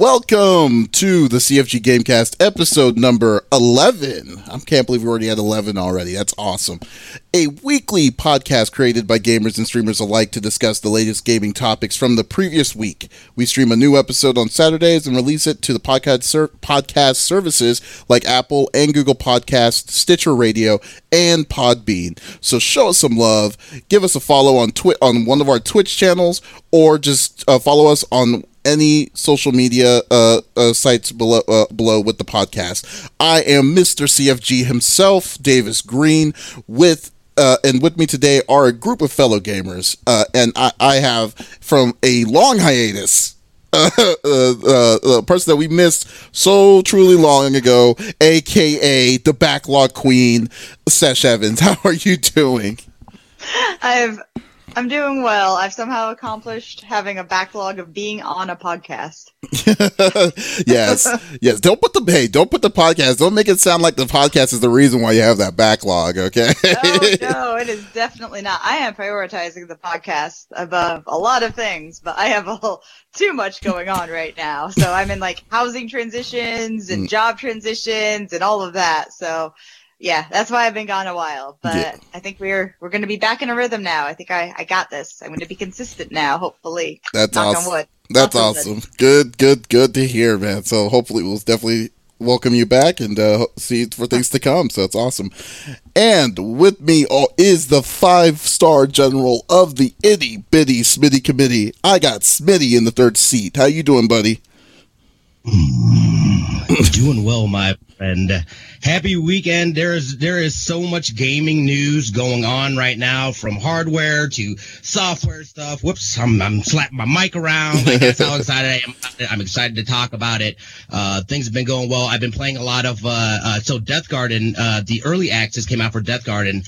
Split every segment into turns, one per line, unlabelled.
Welcome to the CFG Gamecast episode number 11. I can't believe we already had 11 already. That's awesome. A weekly podcast created by gamers and streamers alike to discuss the latest gaming topics from the previous week. We stream a new episode on Saturdays and release it to the podcast, ser- podcast services like Apple and Google Podcasts, Stitcher Radio, and Podbean. So show us some love. Give us a follow on Twi- on one of our Twitch channels or just uh, follow us on any social media uh, uh, sites below uh, below with the podcast. I am Mr. CFG himself, Davis Green, with uh, and with me today are a group of fellow gamers, uh, and I, I have from a long hiatus. Uh, uh, person that we missed so truly long ago, aka the backlog queen, Sesh Evans. How are you doing?
I've I'm doing well. I've somehow accomplished having a backlog of being on a podcast.
yes, yes. Don't put the hey, don't put the podcast. Don't make it sound like the podcast is the reason why you have that backlog. Okay?
oh no, it is definitely not. I am prioritizing the podcast above a lot of things, but I have a whole, too much going on right now. So I'm in like housing transitions and mm. job transitions and all of that. So yeah, that's why I've been gone a while. But yeah. I think we're we're going to be back in a rhythm now. I think I, I got this. I'm going to be consistent now. Hopefully.
That's Knock awesome. That's awesome. Good, good, good to hear, man. So hopefully we'll definitely welcome you back and uh, see for things to come. So it's awesome. And with me is the five star general of the itty bitty Smitty committee. I got Smitty in the third seat. How you doing, buddy?
doing well, my friend. Happy weekend. There is there is so much gaming news going on right now, from hardware to software stuff. Whoops, I'm, I'm slapping my mic around. Like, that's how excited I am. I'm excited to talk about it. Uh, things have been going well. I've been playing a lot of uh, uh, so Deathgarden. Uh, the early access came out for Deathgarden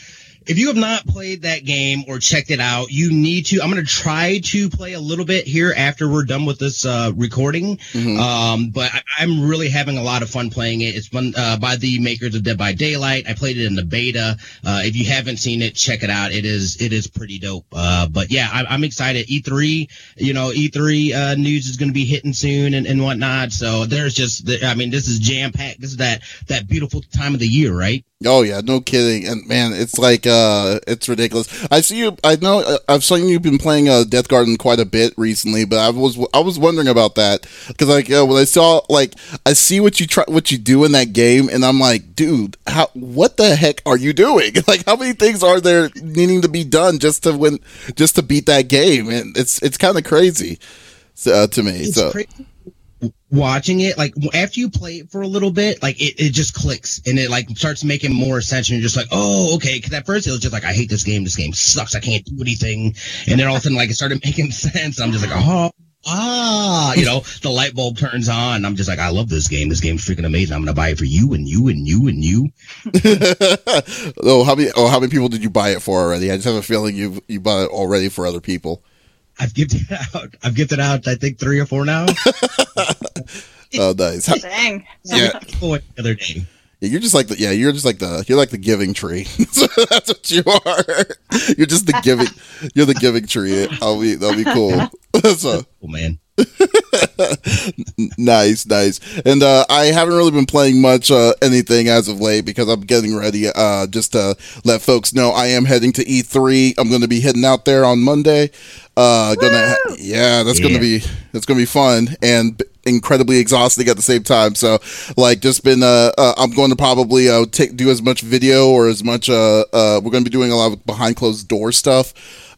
if you have not played that game or checked it out, you need to. I'm going to try to play a little bit here after we're done with this uh, recording. Mm-hmm. Um, but I, am really having a lot of fun playing it. It's fun uh, by the makers of Dead by Daylight. I played it in the beta. Uh, if you haven't seen it, check it out. It is it is pretty dope. Uh, but yeah, I, am excited. E3, you know, E3 uh, news is going to be hitting soon and, and whatnot. So there's just, I mean, this is jam packed. This is that that beautiful time of the year, right?
Oh yeah, no kidding. And man, it's like uh it's ridiculous. I see you I know uh, I've seen you've been playing uh Deathgarden quite a bit recently, but I was I was wondering about that cuz like uh, when I saw like I see what you try what you do in that game and I'm like, dude, how what the heck are you doing? Like how many things are there needing to be done just to win just to beat that game? And it's it's kind of crazy uh, to me. It's so crazy
watching it, like after you play it for a little bit, like it, it just clicks and it like starts making more sense. And you're just like, oh, okay. Cause at first it was just like, I hate this game. This game sucks. I can't do anything. And then all of a sudden, like it started making sense. I'm just like, oh, ah, you know, the light bulb turns on. I'm just like, I love this game. This game's freaking amazing. I'm gonna buy it for you and you and you and you.
oh, how many? Oh, how many people did you buy it for already? I just have a feeling you you bought it already for other people.
I've gifted out. I've gifted out. I think three or four now.
oh, nice.
Dang.
Yeah. The other day.
Yeah, you're just like the yeah, you're just like the you're like the giving tree. That's what you are. You're just the giving. You're the giving tree. That'll be that'll be cool.
so, oh man.
nice, nice. And uh, I haven't really been playing much uh, anything as of late because I'm getting ready. Uh, just to let folks know, I am heading to E3. I'm going to be heading out there on Monday. Uh, gonna, yeah, that's yeah. gonna be that's gonna be fun and incredibly exhausting at the same time. So, like, just been uh, uh I'm going to probably uh take do as much video or as much uh uh we're gonna be doing a lot of behind closed door stuff.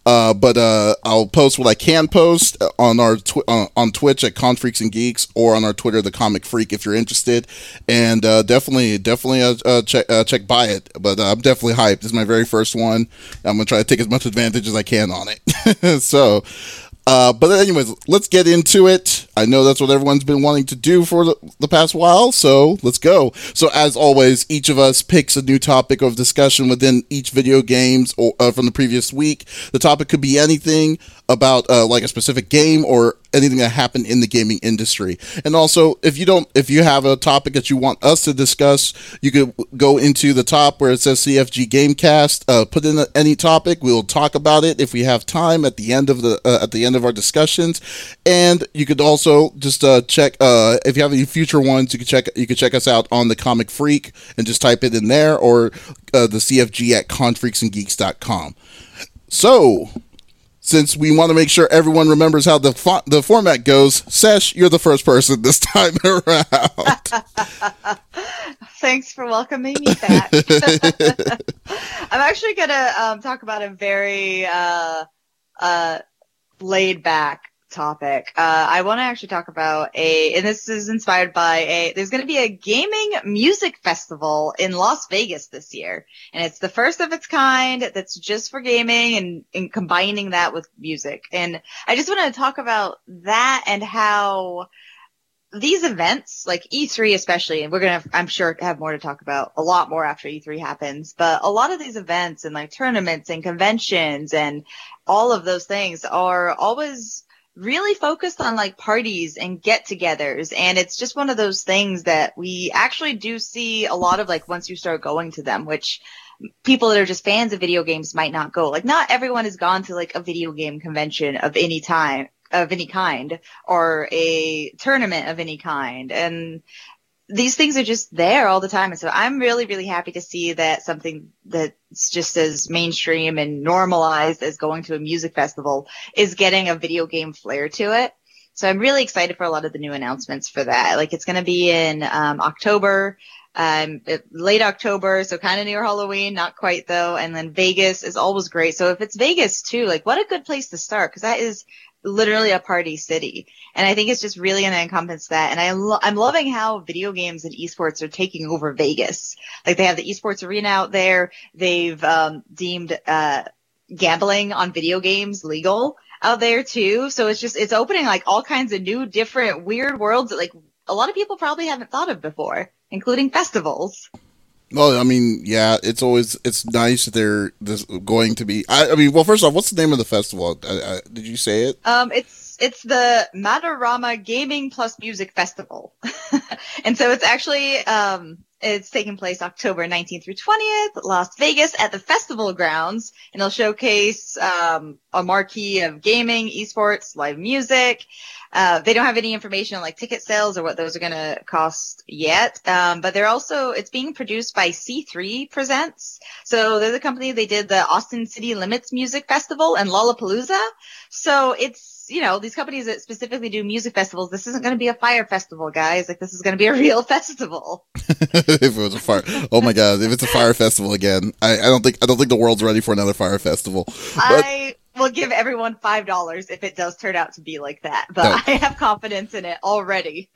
Uh, but uh, I'll post what I can post on our tw- uh, on Twitch at Confreaks and Geeks or on our Twitter, the Comic Freak, if you're interested. And uh, definitely, definitely uh, uh, check check by it. But I'm definitely hyped. This is my very first one. I'm gonna try to take as much advantage as I can on it. so uh, but anyways, let's get into it. I know that's what everyone's been wanting to do for the, the, past while, so let's go. So as always, each of us picks a new topic of discussion within each video games or uh, from the previous week. The topic could be anything. About uh, like a specific game or anything that happened in the gaming industry. And also, if you don't, if you have a topic that you want us to discuss, you could go into the top where it says CFG Gamecast. Uh, put in any topic. We'll talk about it if we have time at the end of the uh, at the end of our discussions. And you could also just uh, check uh, if you have any future ones. You can check you can check us out on the Comic Freak and just type it in there or uh, the CFG at confreaksandgeeks.com. So, since we want to make sure everyone remembers how the fo- the format goes, Sesh, you're the first person this time around.
Thanks for welcoming me back. I'm actually gonna um, talk about a very uh, uh, laid back topic. Uh, I want to actually talk about a, and this is inspired by a, there's going to be a gaming music festival in Las Vegas this year. And it's the first of its kind that's just for gaming and, and combining that with music. And I just want to talk about that and how these events, like E3 especially, and we're going to, I'm sure, have more to talk about, a lot more after E3 happens, but a lot of these events and like tournaments and conventions and all of those things are always really focused on like parties and get-togethers and it's just one of those things that we actually do see a lot of like once you start going to them which people that are just fans of video games might not go. Like not everyone has gone to like a video game convention of any time of any kind or a tournament of any kind and these things are just there all the time. And so I'm really, really happy to see that something that's just as mainstream and normalized as going to a music festival is getting a video game flair to it. So I'm really excited for a lot of the new announcements for that. Like it's going to be in um, October, um, late October, so kind of near Halloween, not quite though. And then Vegas is always great. So if it's Vegas too, like what a good place to start because that is literally a party city. And I think it's just really going to encompass that. And I lo- I'm loving how video games and esports are taking over Vegas. Like they have the esports arena out there. They've um, deemed uh, gambling on video games legal out there too. So it's just it's opening like all kinds of new, different, weird worlds that like a lot of people probably haven't thought of before, including festivals.
Well, I mean, yeah, it's always it's nice they're this going to be. I, I mean, well, first off, what's the name of the festival? I, I, did you say it?
Um, it's it's the Madarama Gaming Plus Music Festival, and so it's actually um it's taking place October 19th through 20th, Las Vegas at the festival grounds, and it'll showcase um, a marquee of gaming, esports, live music. Uh, they don't have any information on like ticket sales or what those are going to cost yet. Um, but they're also, it's being produced by C3 Presents. So they're the company, they did the Austin City Limits Music Festival and Lollapalooza. So it's, you know, these companies that specifically do music festivals, this isn't going to be a Fyre festival, guys. Like this is going to be a real festival.
if it was a fire, oh my god! If it's a Fyre festival again, I, I don't think I don't think the world's ready for another Fyre festival.
But, I will give everyone five dollars if it does turn out to be like that, but no. I have confidence in it already.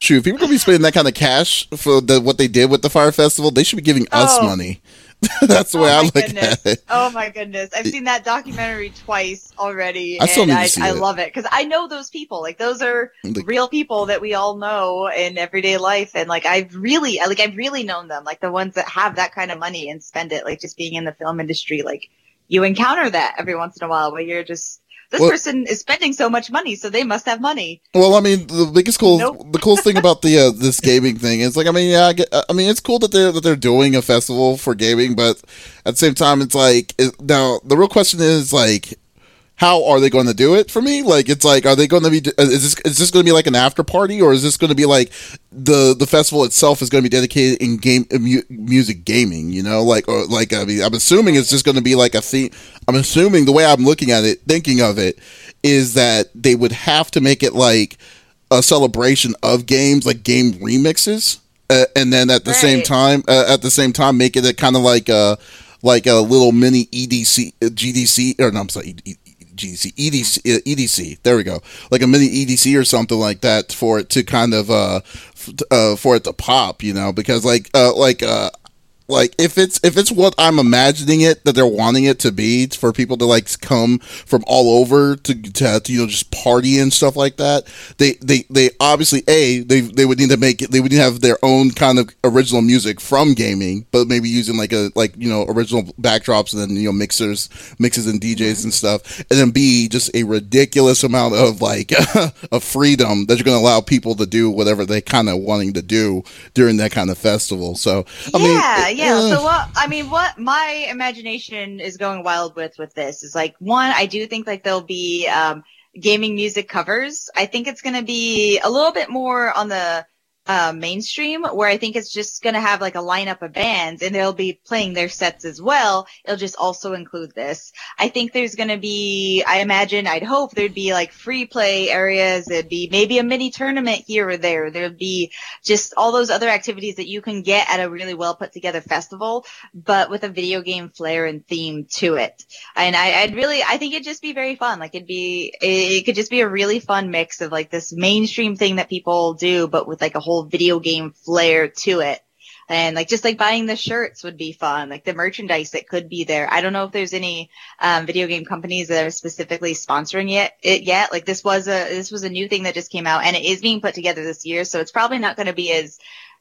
True, if people could be spending that kind of cash for the, what they did with the Fyre festival, they should be giving us oh. money. That's the way oh I look
goodness.
at it.
Oh my goodness. I've seen that documentary twice already. I still and need I, to see I it. love it because I know those people. Like those are real people that we all know in everyday life. And like I've really, like I've really known them. Like the ones that have that kind of money and spend it, like just being in the film industry. Like you encounter that every once in a while where you're just, this well, person is spending so much money, so they must have money.
Well, I mean, the biggest cool, nope. the coolest thing about the uh, this gaming thing is like, I mean, yeah, I, get, I, mean, it's cool that they're that they're doing a festival for gaming, but at the same time, it's like it, now the real question is like, how are they going to do it for me? Like, it's like, are they going to be? Is this is this going to be like an after party, or is this going to be like the the festival itself is going to be dedicated in game mu- music gaming? You know, like or like I mean, I'm assuming it's just going to be like a theme. I'm assuming the way I'm looking at it, thinking of it, is that they would have to make it like a celebration of games, like game remixes, uh, and then at the right. same time, uh, at the same time, make it a kind of like a like a little mini EDC, GDC, or no, I'm sorry, GDC, EDC, EDC. There we go. Like a mini EDC or something like that for it to kind of uh, uh for it to pop, you know, because like uh like uh like if it's if it's what I'm imagining it that they're wanting it to be for people to like come from all over to to, to you know just party and stuff like that. They they they obviously a they they would need to make it they would need to have their own kind of original music from gaming, but maybe using like a like you know original backdrops and then you know mixers mixes and DJs mm-hmm. and stuff, and then b just a ridiculous amount of like of freedom that you're going to allow people to do whatever they kind of wanting to do during that kind of festival. So I mean,
yeah, yeah. Uh, so what I mean, what my imagination is going wild with with this is like one, I do think like there'll be um, gaming music covers. I think it's going to be a little bit more on the uh, mainstream where I think it's just going to have like a lineup of bands and they'll be playing their sets as well. It'll just also include this. I think there's going to be, I imagine, I'd hope there'd be like free play areas. There'd be maybe a mini tournament here or there. There'd be just all those other activities that you can get at a really well put together festival, but with a video game flair and theme to it. And I, would really, I think it'd just be very fun. Like it'd be, it could just be a really fun mix of like this mainstream thing that people do, but with like a whole whole video game flair to it. And like just like buying the shirts would be fun, like the merchandise that could be there. I don't know if there's any um, video game companies that are specifically sponsoring it, it yet. Like this was a this was a new thing that just came out, and it is being put together this year, so it's probably not going to be as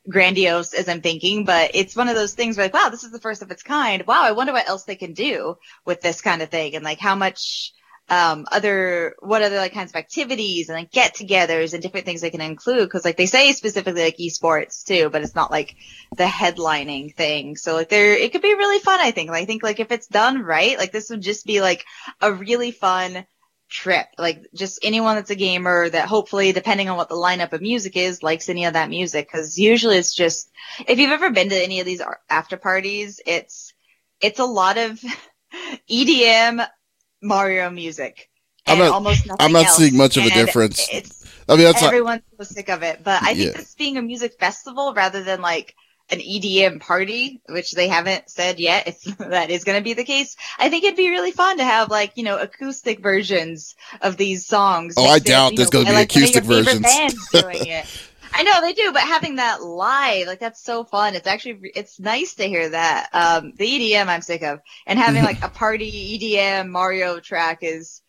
grandiose as I'm thinking, but it's one of those things where like, wow, this is the first of its kind. Wow, I wonder what else they can do with this kind of thing, and like how much um, other, what other like kinds of activities and like get togethers and different things they can include. Cause like they say specifically like esports too, but it's not like the headlining thing. So like there, it could be really fun. I think, I think like if it's done right, like this would just be like a really fun trip. Like just anyone that's a gamer that hopefully, depending on what the lineup of music is, likes any of that music. Cause usually it's just, if you've ever been to any of these after parties, it's, it's a lot of EDM Mario music.
I'm not, I'm not else. seeing much of a difference. I mean, that's
everyone's not, so sick of it, but I think yeah. this being a music festival rather than like an EDM party, which they haven't said yet if that is going to be the case. I think it'd be really fun to have like, you know, acoustic versions of these songs.
Oh, I doubt there's going to be like acoustic versions.
Doing it. I know they do, but having that live, like that's so fun. It's actually it's nice to hear that. Um, the EDM I'm sick of, and having like a party EDM Mario track is.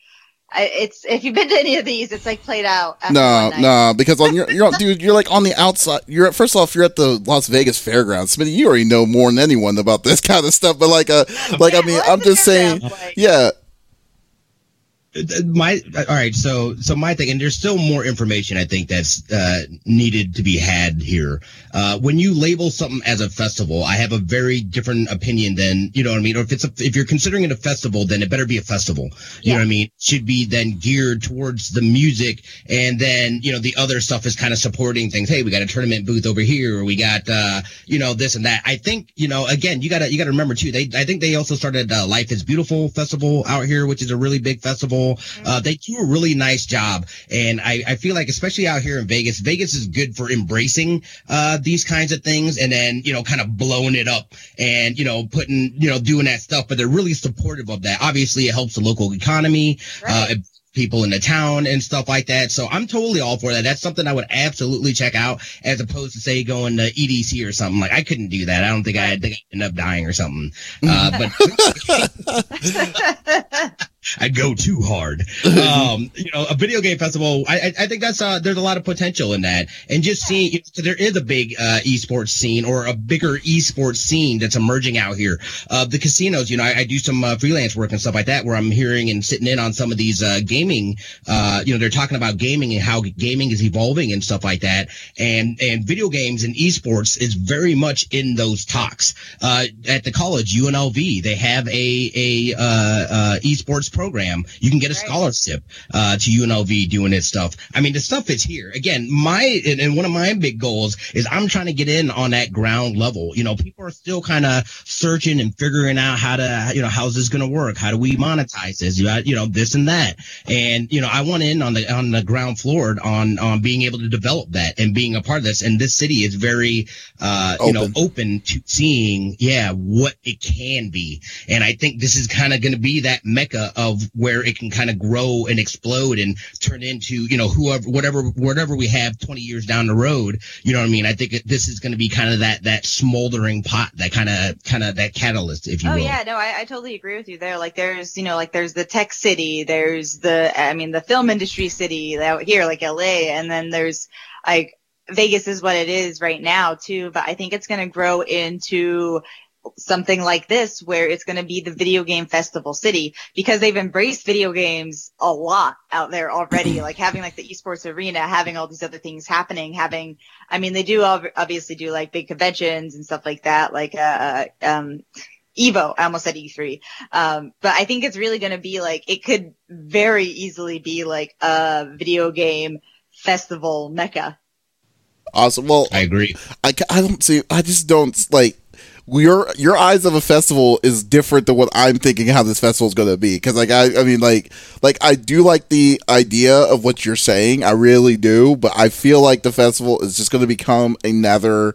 It's if you've been to any of these, it's like played out.
No, no, because on your, you're dude, you're like on the outside. You're at, first off, you're at the Las Vegas Fairgrounds. Smitty, you already know more than anyone about this kind of stuff. But like, uh, like yeah, I mean, I'm just saying, like? yeah,
my all right so so my thing and there's still more information i think that's uh, needed to be had here. Uh, when you label something as a festival i have a very different opinion than you know what i mean? Or if it's a, if you're considering it a festival then it better be a festival. You yeah. know what i mean? It should be then geared towards the music and then you know the other stuff is kind of supporting things. Hey we got a tournament booth over here or we got uh, you know this and that. I think you know again you gotta you gotta remember too they i think they also started uh, life is beautiful festival out here which is a really big festival uh, they do a really nice job. And I, I feel like, especially out here in Vegas, Vegas is good for embracing, uh, these kinds of things and then, you know, kind of blowing it up and, you know, putting, you know, doing that stuff, but they're really supportive of that. Obviously, it helps the local economy. Right. Uh, people in the town and stuff like that. So I'm totally all for that. That's something I would absolutely check out as opposed to say going to EDC or something. Like I couldn't do that. I don't think I'd, think I'd end up dying or something. Uh, but I'd go too hard. Um, you know, a video game festival. I, I think that's uh, there's a lot of potential in that, and just seeing you know, there is a big uh, esports scene or a bigger esports scene that's emerging out here. Uh, the casinos, you know, I, I do some uh, freelance work and stuff like that, where I'm hearing and sitting in on some of these uh, gaming. Uh, you know, they're talking about gaming and how gaming is evolving and stuff like that, and and video games and esports is very much in those talks. Uh, at the college UNLV, they have a a uh esports program, you can get a scholarship uh, to UNLV doing this stuff. I mean, the stuff is here. Again, my and, and one of my big goals is I'm trying to get in on that ground level. You know, people are still kind of searching and figuring out how to, you know, how's this going to work? How do we monetize this? You, you know, this and that. And you know, I want in on the on the ground floor on on being able to develop that and being a part of this. And this city is very, uh, you know, open to seeing, yeah, what it can be. And I think this is kind of going to be that mecca of of where it can kind of grow and explode and turn into, you know, whoever, whatever, whatever we have 20 years down the road. You know what I mean? I think this is going to be kind of that, that smoldering pot, that kind of, kind of that catalyst, if you
oh,
will.
yeah. No, I, I totally agree with you there. Like there's, you know, like there's the tech city, there's the, I mean, the film industry city out here, like LA, and then there's like, Vegas is what it is right now too, but I think it's going to grow into something like this where it's going to be the video game festival city because they've embraced video games a lot out there already like having like the esports arena having all these other things happening having i mean they do obviously do like big conventions and stuff like that like uh um Evo, I almost said E3. Um, but I think it's really going to be like, it could very easily be like a video game festival mecca.
Awesome. Well,
I agree.
I, I don't see, I just don't like, your your eyes of a festival is different than what I'm thinking how this festival is going to be because like I I mean like like I do like the idea of what you're saying I really do but I feel like the festival is just going to become another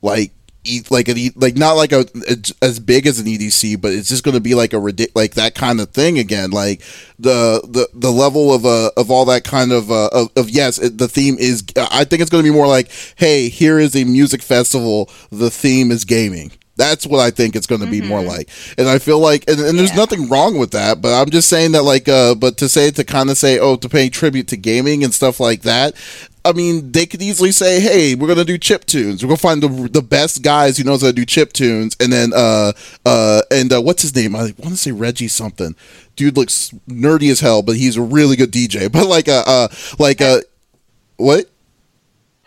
like like an like not like a, a, as big as an EDC, but it's just going to be like a like that kind of thing again. Like the the the level of uh of all that kind of uh of, of yes, it, the theme is. I think it's going to be more like, hey, here is a music festival. The theme is gaming. That's what I think it's going to be mm-hmm. more like. And I feel like, and, and there's yeah. nothing wrong with that, but I'm just saying that, like, uh, but to say, to kind of say, oh, to pay tribute to gaming and stuff like that, I mean, they could easily say, "Hey, we're gonna do chip tunes. We're gonna find the the best guys who knows how to do chip tunes." And then, uh, uh, and uh, what's his name? I want to say Reggie something. Dude looks nerdy as hell, but he's a really good DJ. But like, uh, uh like, uh, what?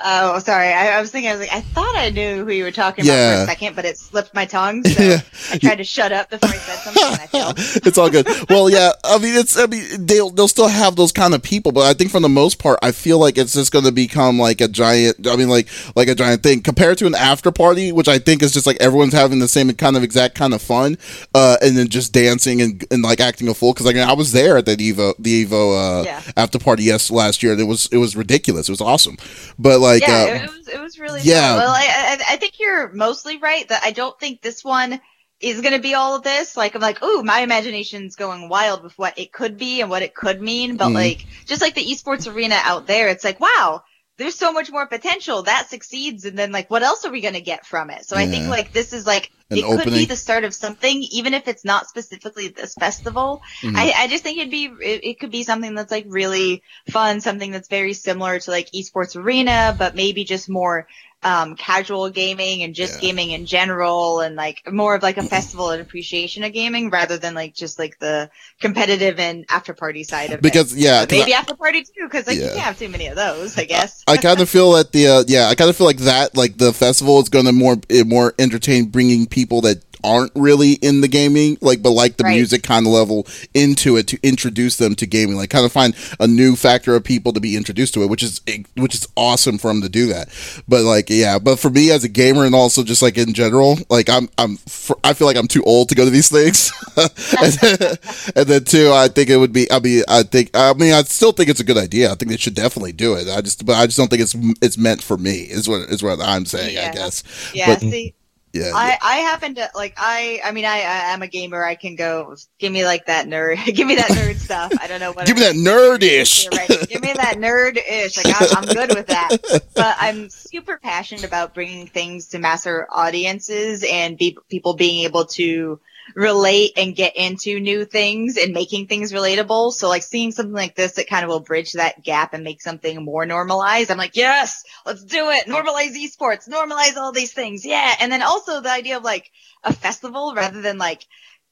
Oh, sorry. I, I, was thinking, I was like, I thought I knew who you were talking yeah. about for a second, but it slipped my tongue. So yeah. I tried to shut up before I said something.
it's all good. Well, yeah. I mean, it's. I mean, they'll they'll still have those kind of people, but I think for the most part, I feel like it's just going to become like a giant. I mean, like like a giant thing compared to an after party, which I think is just like everyone's having the same kind of exact kind of fun, uh, and then just dancing and, and like acting a fool. Because like I was there at that Evo the Evo uh, yeah. after party yes last year. And it was it was ridiculous. It was awesome, but like
yeah, uh, it was it was really yeah. Fun. Well, I, I, I think you're mostly right that I don't think this one is going to be all of this. Like I'm like, ooh, my imagination's going wild with what it could be and what it could mean. But mm. like, just like the esports arena out there, it's like, wow, there's so much more potential that succeeds and then like what else are we going to get from it so yeah. i think like this is like An it opening. could be the start of something even if it's not specifically this festival mm-hmm. I, I just think it'd be it, it, could be something that's like really fun something that's very similar to like esports arena but maybe just more um, casual gaming and just yeah. gaming in general and like more of like a festival and appreciation of gaming rather than like just like the competitive and after party side of
because,
it.
Because yeah,
maybe I, after party too because like yeah. you can't have too many of those. I guess.
I, I kind of feel that the uh, yeah, I kind of feel like that like the festival is going to more eh, more entertain bringing people that aren't really in the gaming, like but like the right. music kind of level into it to introduce them to gaming, like kind of find a new factor of people to be introduced to it, which is eh, which is awesome for them to do that. But like yeah, but for me as a gamer and also just like in general, like I'm I'm I feel like I'm too old to go to these things, and, then, and then too I think it would be I mean I think I mean I still think it's a good idea. I think they should definitely do it. I just but I just don't think it's it's meant for me. Is what is what I'm saying. Yeah. I guess.
Yeah. But, see yeah, I, yeah. I happen to like I I mean I I am a gamer. I can go give me like that nerd give me that nerd stuff. I don't know what
give me that nerdish.
right. give me that nerd-ish. Like I'm, I'm good with that. But I'm super passionate about bringing things to masser audiences and be, people being able to relate and get into new things and making things relatable. So like seeing something like this that kind of will bridge that gap and make something more normalized. I'm like, yes, let's do it. Normalize esports, normalize all these things. Yeah. And then also the idea of like a festival rather than like,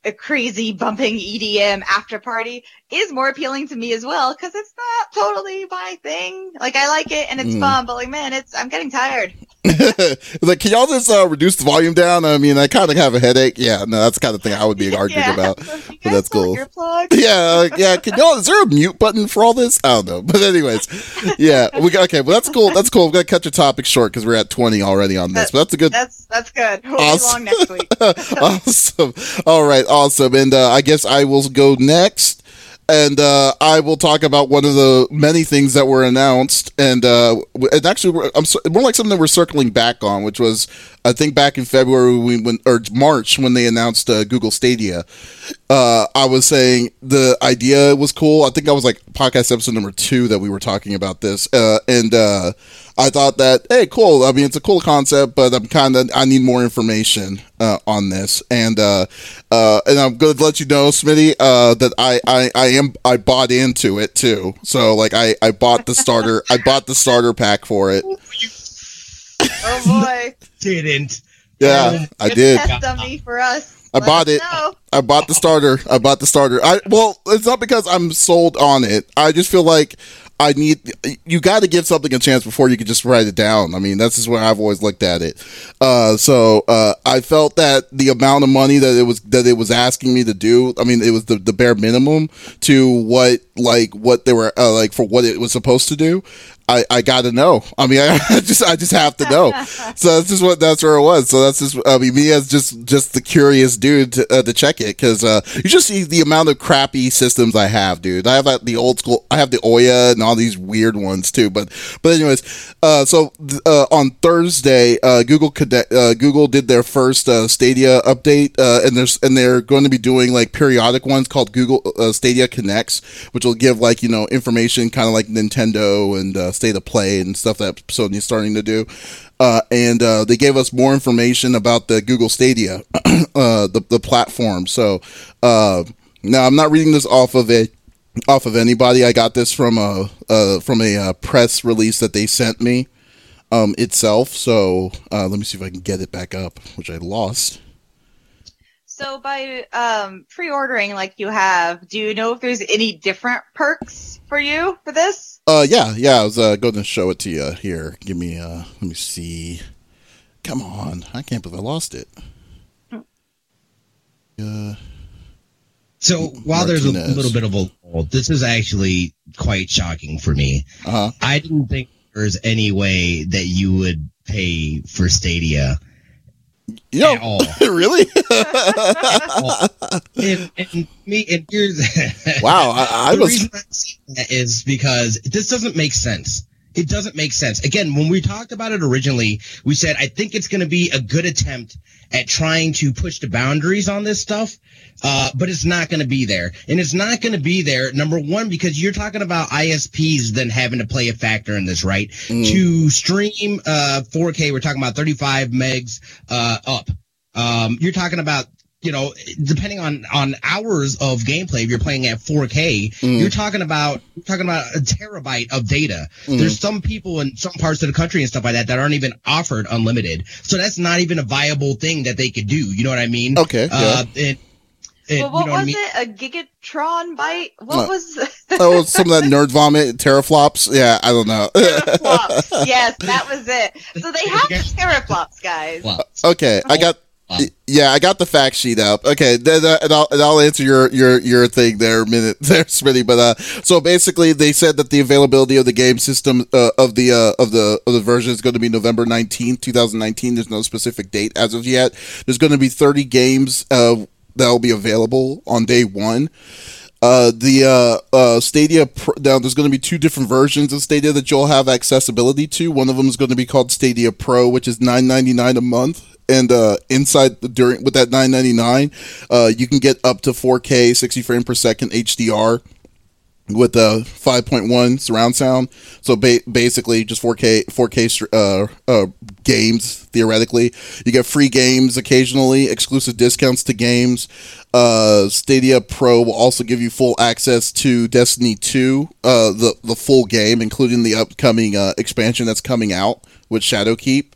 a crazy bumping EDM after party is more appealing to me as well because it's not totally my thing. Like I like it and it's mm. fun, but like man, it's I'm getting tired.
Like, can y'all just uh, reduce the volume down? I mean, I kind of have a headache. Yeah, no, that's the kind of thing I would be arguing yeah. about. but that's cool. Yeah, yeah. Can y'all? Is there a mute button for all this? I don't know. But anyways, yeah, we got okay. Well, that's cool. That's cool. We're gonna cut your topic short because we're at twenty already on this. That, but that's a good.
That's that's good. We'll awesome. next week.
awesome. All right. Awesome. And uh, I guess I will go next and uh, I will talk about one of the many things that were announced, and uh, and actually, I'm more like something that we're circling back on, which was I think back in February when or March when they announced uh, Google Stadia, uh, I was saying the idea was cool. I think I was like podcast episode number two that we were talking about this, uh, and uh, I thought that hey, cool. I mean, it's a cool concept, but I'm kind of I need more information uh, on this, and uh, and I'm going to let you know, Smitty, that I, I I am I bought into it too. So like I I bought the starter I bought the starter pack for it.
Oh boy.
Didn't.
Yeah, I did.
Test dummy for us.
I
Let
bought
us
it.
know.
I bought the starter. I bought the starter. I well, it's not because I'm sold on it. I just feel like I need you got to give something a chance before you can just write it down. I mean, that's just where I've always looked at it. Uh, so uh, I felt that the amount of money that it was that it was asking me to do. I mean, it was the, the bare minimum to what like what they were uh, like for what it was supposed to do. I, I got to know. I mean, I just I just have to know. so that's just what that's where it was. So that's just I mean, me as just just the curious dude to, uh, to check it because uh, you just see the amount of crappy systems I have, dude. I have uh, the old school. I have the Ouya and all these weird ones too. But but anyways, uh, so uh, on Thursday, uh, Google Connect, uh, Google did their first uh, Stadia update, uh, and there's and they're going to be doing like periodic ones called Google uh, Stadia Connects, which will give like you know information kind of like Nintendo and uh, State of Play and stuff that Sony's starting to do. Uh, and uh, they gave us more information about the Google Stadia, uh, the the platform. So uh, now I'm not reading this off of a off of anybody. I got this from a from a uh, press release that they sent me um, itself. So uh, let me see if I can get it back up, which I lost.
So by um, pre-ordering like you have, do you know if there's any different perks for you for this?
Uh, yeah, yeah. I was uh, going to show it to you here. Give me uh, let me see. Come on, I can't believe I lost it. Uh,
So while there's a little bit of a lull, this is actually quite shocking for me.
uh huh.
I didn't think there's any way that you would pay for Stadia
You
at
know,
all.
really?
and, and me, and here's
wow, I, I
the
was.
reason I say that is because this doesn't make sense. It doesn't make sense. Again, when we talked about it originally, we said I think it's going to be a good attempt at trying to push the boundaries on this stuff, uh, but it's not going to be there. And it's not going to be there. Number one, because you're talking about ISPs then having to play a factor in this, right?
Mm.
To stream uh, 4K, we're talking about 35 megs uh, up. Um, you're talking about you know, depending on on hours of gameplay, if you're playing at 4K,
Mm.
you're talking about you're talking about a terabyte of data.
Mm.
There's some people in some parts of the country and stuff like that that aren't even offered unlimited, so that's not even a viable thing that they could do. You know what I mean?
Okay,
Uh, and, and,
well, what
you know what I
was
mean?
it? A Gigatron bite? What
Uh,
was
oh, some of that nerd vomit, teraflops. Yeah, I don't know.
teraflops? yes, that was it. So they have teraflops, guys.
Okay, I got.
Wow.
Yeah, I got the fact sheet up. Okay, then uh, and I'll and I'll answer your your your thing there minute there, Smitty. But uh, so basically, they said that the availability of the game system uh, of the uh, of the of the version is going to be November nineteenth, two thousand nineteen. There's no specific date as of yet. There's going to be thirty games uh, that will be available on day one. Uh, the uh, uh, Stadia Pro, now there's going to be two different versions of Stadia that you'll have accessibility to. One of them is going to be called Stadia Pro, which is nine ninety nine a month. And uh, inside during with that nine ninety nine, uh, you can get up to 4K 60 frame per second HDR with a 5.1 surround sound. So ba- basically, just 4K 4K uh, uh, games theoretically. You get free games occasionally, exclusive discounts to games. Uh, Stadia Pro will also give you full access to Destiny 2, uh, the the full game, including the upcoming uh, expansion that's coming out with Shadowkeep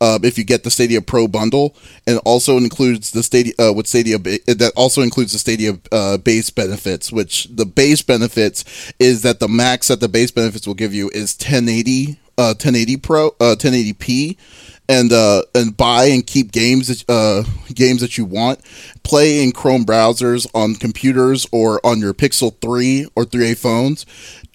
uh, if you get the Stadia Pro bundle, and also includes the Stadia uh, with Stadia ba- that also includes the Stadia uh, base benefits. Which the base benefits is that the max that the base benefits will give you is 1080 uh, 1080 Pro uh, 1080p. And uh, and buy and keep games that, uh, games that you want. Play in Chrome browsers on computers or on your Pixel 3 or 3A phones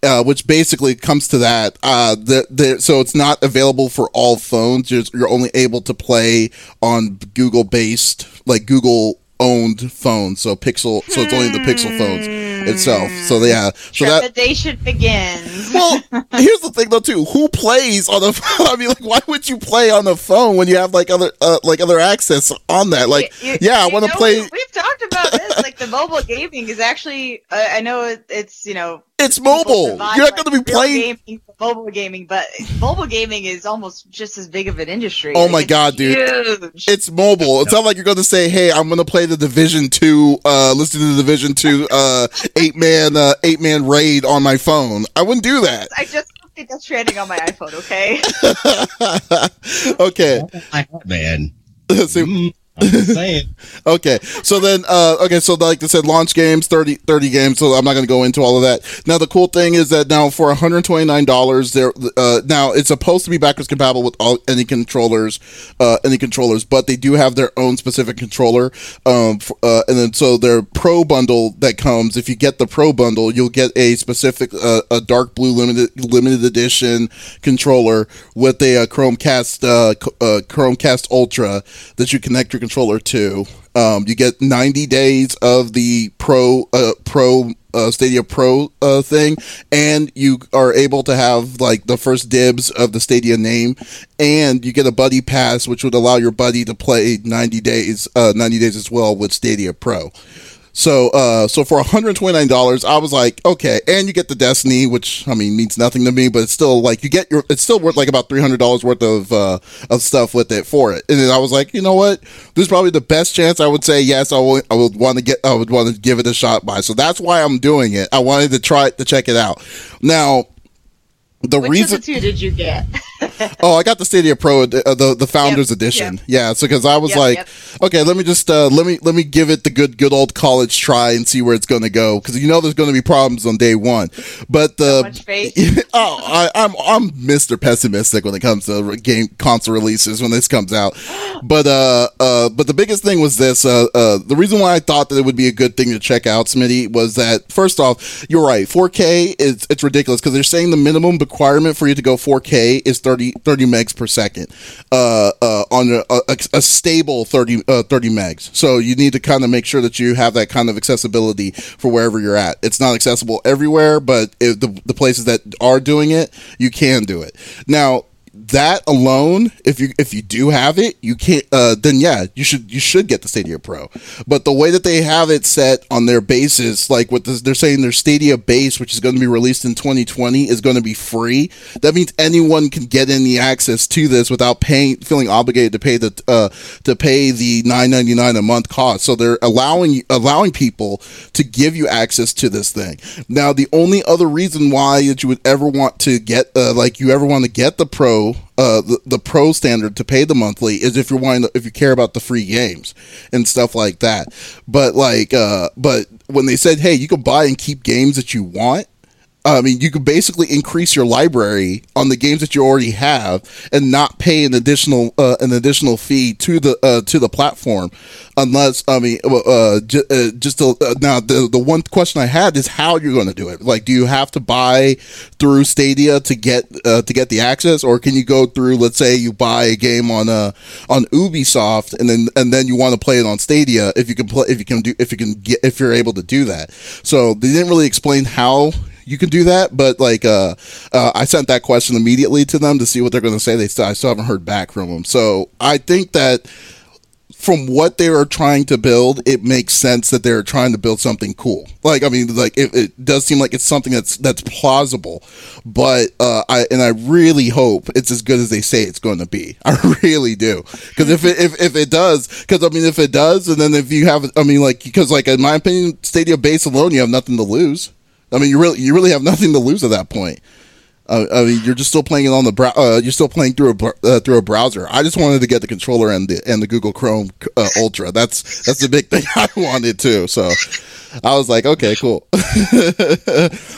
uh, which basically comes to that. Uh, the, the, so it's not available for all phones. You're, you're only able to play on Google based, like Google owned phones. So Pixel, so it's only the Pixel phones itself. So yeah, so that.
Trepidation begins.
Well, here's the thing though too. Who plays on the? phone? I mean, like, why would you play on the phone when you have like other, uh, like other access on that? Like,
You- you-
yeah, I want to play.
we- We've talked about this. like the mobile gaming is actually. Uh, I know it's you know.
It's mobile. You're not going to be playing
gaming, mobile gaming, but mobile gaming is almost just as big of an industry.
Oh like, my god, dude! Huge. It's mobile. It's not like you're going to say, "Hey, I'm going to play the Division Two. Uh, listen to the Division Two uh, eight man uh, eight man raid on my phone." I wouldn't do that.
I just Death Stranding on my iPhone. Okay.
okay.
Man.
See, okay. So then, uh, okay. So like I said, launch games, 30, 30 games. So I'm not going to go into all of that. Now, the cool thing is that now for $129, there, uh, now it's supposed to be backwards compatible with all, any controllers, uh, any controllers, but they do have their own specific controller. Um, uh, and then so their pro bundle that comes, if you get the pro bundle, you'll get a specific, uh, a dark blue limited, limited edition controller with a, a Chromecast, uh, uh, Chromecast Ultra that you connect your controller to. Um, you get 90 days of the Pro uh, Pro uh, Stadia Pro uh, thing, and you are able to have like the first dibs of the Stadia name, and you get a buddy pass, which would allow your buddy to play 90 days, uh, 90 days as well with Stadia Pro. So, uh, so for $129, I was like, okay, and you get the Destiny, which I mean means nothing to me, but it's still like you get your, it's still worth like about $300 worth of, uh, of stuff with it for it. And then I was like, you know what? This is probably the best chance I would say yes, I would, I would want to get, I would want to give it a shot by. So that's why I'm doing it. I wanted to try it to check it out. Now,
the Which reason of the two did you get?
oh, I got the Stadia Pro, uh, the the Founders yep, Edition. Yep. Yeah, so because I was yep, like, okay, let me just uh, let me let me give it the good good old college try and see where it's going to go because you know there's going to be problems on day one. But the
so
oh, I, I'm I'm Mr. Pessimistic when it comes to game console releases when this comes out. But uh uh, but the biggest thing was this. Uh, uh, the reason why I thought that it would be a good thing to check out, Smitty, was that first off, you're right. 4K is it's ridiculous because they're saying the minimum requirement for you to go 4K is 30, 30 megs per second uh, uh, on a, a, a, stable 30, uh, 30 megs. So you need to kind of make sure that you have that kind of accessibility for wherever you're at. It's not accessible everywhere, but the, the places that are doing it, you can do it. Now, that alone, if you if you do have it, you can't. Uh, then yeah, you should you should get the Stadia Pro. But the way that they have it set on their basis, like what this, they're saying, their Stadia base, which is going to be released in 2020, is going to be free. That means anyone can get any access to this without paying, feeling obligated to pay the uh, to pay the 9.99 a month cost. So they're allowing allowing people to give you access to this thing. Now, the only other reason why that you would ever want to get uh, like you ever want to get the Pro uh, the, the pro standard to pay the monthly is if you're wanting to, if you care about the free games and stuff like that. But like, uh, but when they said, hey, you can buy and keep games that you want, I mean, you could basically increase your library on the games that you already have and not pay an additional uh, an additional fee to the uh, to the platform, unless I mean, uh, j- uh, just to, uh, now the the one question I had is how you're going to do it. Like, do you have to buy through Stadia to get uh, to get the access, or can you go through? Let's say you buy a game on uh on Ubisoft and then and then you want to play it on Stadia. If you can play, if you can do, if you can get, if you're able to do that. So they didn't really explain how you can do that. But like, uh, uh, I sent that question immediately to them to see what they're going to say. They still, I still haven't heard back from them. So I think that from what they are trying to build, it makes sense that they're trying to build something cool. Like, I mean, like it, it does seem like it's something that's that's plausible, but uh, I and I really hope it's as good as they say it's going to be. I really do, because if it if, if it does, because I mean, if it does, and then if you have, I mean, like because like in my opinion, Stadia base alone, you have nothing to lose. I mean, you really you really have nothing to lose at that point. Uh, I mean, you're just still playing it on the brow. Uh, you're still playing through a uh, through a browser. I just wanted to get the controller and the and the Google Chrome uh, Ultra. That's that's the big thing I wanted too. So I was like, okay, cool.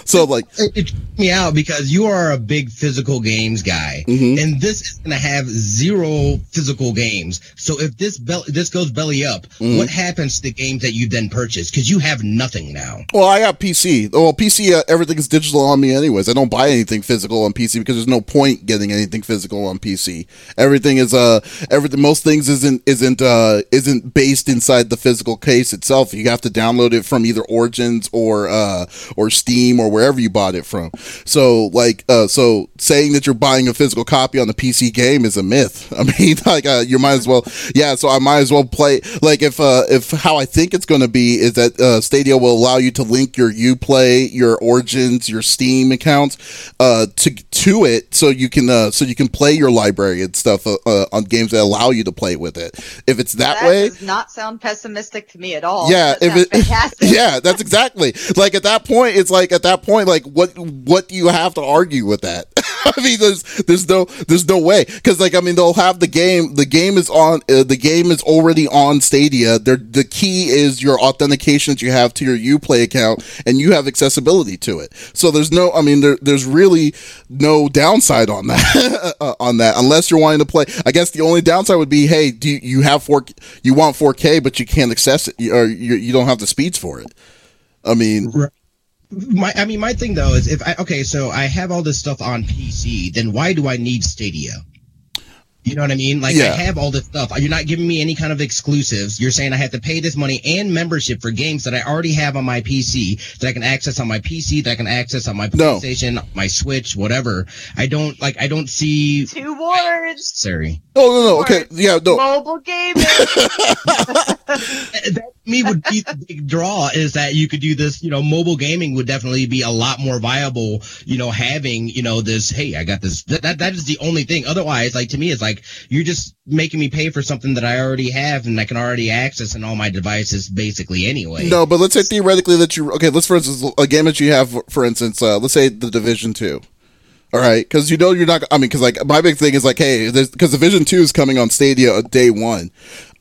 so like,
it, it me out because you are a big physical games guy, mm-hmm. and this is going to have zero physical games. So if this be- this goes belly up, mm-hmm. what happens to the games that you then purchase? Because you have nothing now.
Well, I got PC. Well, PC uh, everything is digital on me anyways. I don't buy anything physical on PC because there's no point getting anything physical on PC. Everything is uh everything most things isn't isn't uh isn't based inside the physical case itself. You have to download it from either Origins or uh, or Steam or wherever you bought it from. So like uh, so saying that you're buying a physical copy on the PC game is a myth. I mean, like uh, you might as well yeah. So I might as well play like if uh, if how I think it's going to be is that uh, Stadia will allow you to link your UPlay, your Origins, your Steam accounts uh, to to it, so you can uh, so you can play your library and stuff uh, uh, on games that allow you to play with it. If it's that,
That
way,
does not sound pessimistic to me at all.
yeah,
That
if it,
fantastic.
Yeah, that's exactly like at that point. It's like at that point, like what what do you have to argue with that? I mean, there's there's no there's no way because like I mean they'll have the game. The game is on. Uh, the game is already on Stadia. They're, the key is your authentication that you have to your UPlay account, and you have accessibility to it. So there's no. I mean, there, there's really no downside on that uh, on that unless you're wanting to play. I guess the only downside would be, hey, do you, you have four? You want 4K, but you can't access it, or you, you don't have the speeds for it. I mean,
My, I mean, my thing though is if I okay, so I have all this stuff on PC, then why do I need Stadia? You know what I mean? Like
Yeah.
I have all this stuff. You're not giving me any kind of exclusives. You're saying I have to pay this money and membership for games that I already have on my PC that I can access on my PC, that I can access on my
No.
PlayStation, my Switch, whatever. I don't like. I don't see
Two words.
Sorry.
oh no, no, okay, yeah, no,
Mobile gaming.
that to me would be the big draw is that you could do this, you know, mobile gaming would definitely be a lot more viable, you know, having, you know, this, hey, I got this, that, that, that is the only thing. Otherwise, like to me, it's like, you're just making me pay for something that I already have and I can already access on all my devices basically anyway.
no. But let's say theoretically that you okay. Let's for instance a game that you have, for instance, uh, let's say the Division Two. All right, because you know you're not. I mean, because like my big thing is like, hey, because Division Two is coming on Stadia day one.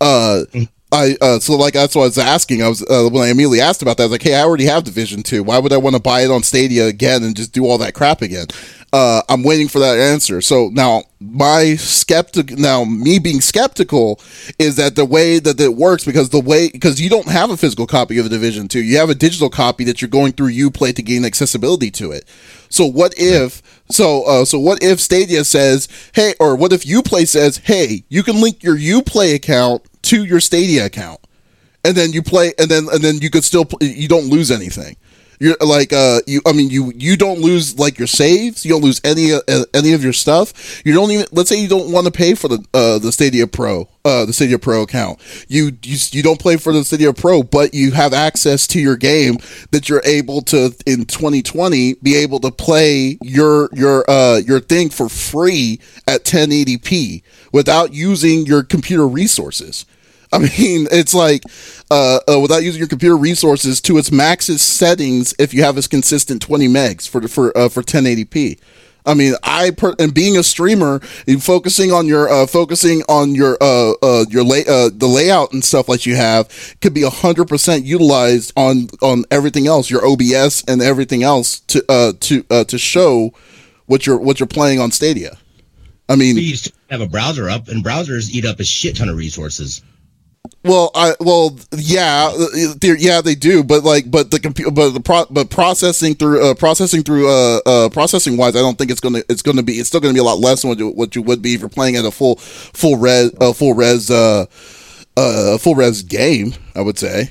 Uh, I uh, so like that's what I was asking. I was uh, when I immediately asked about that. I was like, hey, I already have Division Two. Why would I want to buy it on Stadia again and just do all that crap again? Uh, I'm waiting for that answer. So now my skeptic, now me being skeptical is that the way that it works because the way because you don't have a physical copy of the Division Two, you have a digital copy that you're going through UPlay to gain accessibility to it. So what if so uh, so what if Stadia says, hey, or what if UPlay says, hey, you can link your UPlay account to your Stadia account, and then you play, and then and then you could still pl- you don't lose anything. You're like uh you I mean you you don't lose like your saves. You don't lose any uh, any of your stuff. You don't even let's say you don't want to pay for the uh the Stadia Pro uh the Stadia Pro account. You you you don't play for the Stadia Pro but you have access to your game that you're able to in 2020 be able to play your your uh your thing for free at 1080p without using your computer resources I mean, it's like uh, uh, without using your computer resources to its maxest settings. If you have a consistent 20 megs for for uh, for 1080p. I mean, I per- and being a streamer, and focusing on your uh, focusing on your uh, uh, your lay uh, the layout and stuff like you have could be hundred percent utilized on on everything else, your OBS and everything else to uh, to uh, to show what you're what you're playing on Stadia. I mean,
You have a browser up and browsers eat up a shit ton of resources.
Well, I well, yeah, uh, they're- yeah, they do, but like, but the computer, but the pro, but processing through uh, processing through uh, uh processing wise, I don't think it's gonna it's gonna be it's still gonna be a lot less than what you, what you would be if you're playing at a full full res uh, full res uh uh full res game. I would say.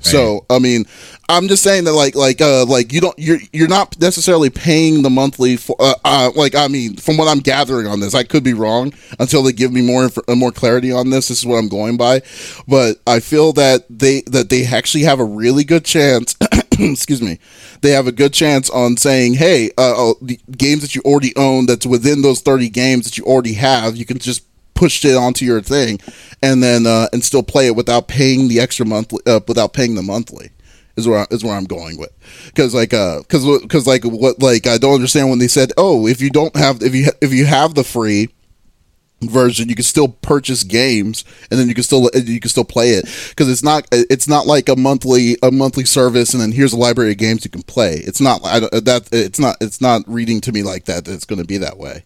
So I mean, I'm just saying that like like uh like you don't you're you're not necessarily paying the monthly for uh, uh like I mean from what I'm gathering on this I could be wrong until they give me more inf- uh, more clarity on this. This is what I'm going by, but I feel that they that they actually have a really good chance. excuse me. They have a good chance on saying, "Hey, uh, oh, the games that you already own that's within those 30 games that you already have, you can just." Pushed it onto your thing and then uh, and still play it without paying the extra monthly uh, without paying the monthly is where I, is where I'm going with. Because like uh because because like what like I don't understand when they said oh if you don't have if you if you have the free version you can still purchase games and then you can still you can still play it. Because it's not it's not like a monthly a monthly service and then here's a library of games you can play. It's not I, that it's not it's not reading to me like that that it's going to be that way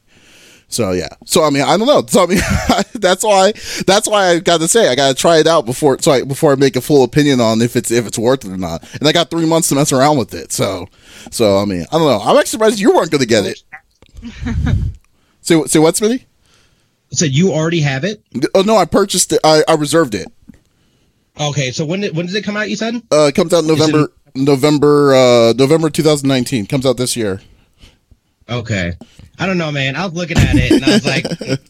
so yeah. So I mean, I don't know. So I mean, that's why that's why I got to say I got to try it out before so I, before I make a full opinion on if it's if it's worth it or not. And I got three months to mess around with it. So so I mean, I don't know. I'm actually surprised you weren't going to get it. so so what, Smitty?
So you already have it?
Oh no, I purchased it. I, I reserved it.
Okay, so when did when does it come out? You said
Uh, it comes out November November uh November 2019. Comes out this year.
Okay. I don't know, man. I was looking at it and I was like,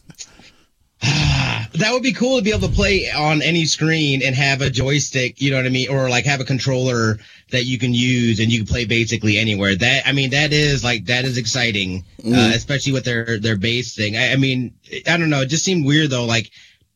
that would be cool to be able to play on any screen and have a joystick, you know what I mean? Or like have a controller that you can use and you can play basically anywhere. That, I mean, that is like, that is exciting, uh,
Mm.
especially with their, their base thing. I, I mean, I don't know. It just seemed weird though, like,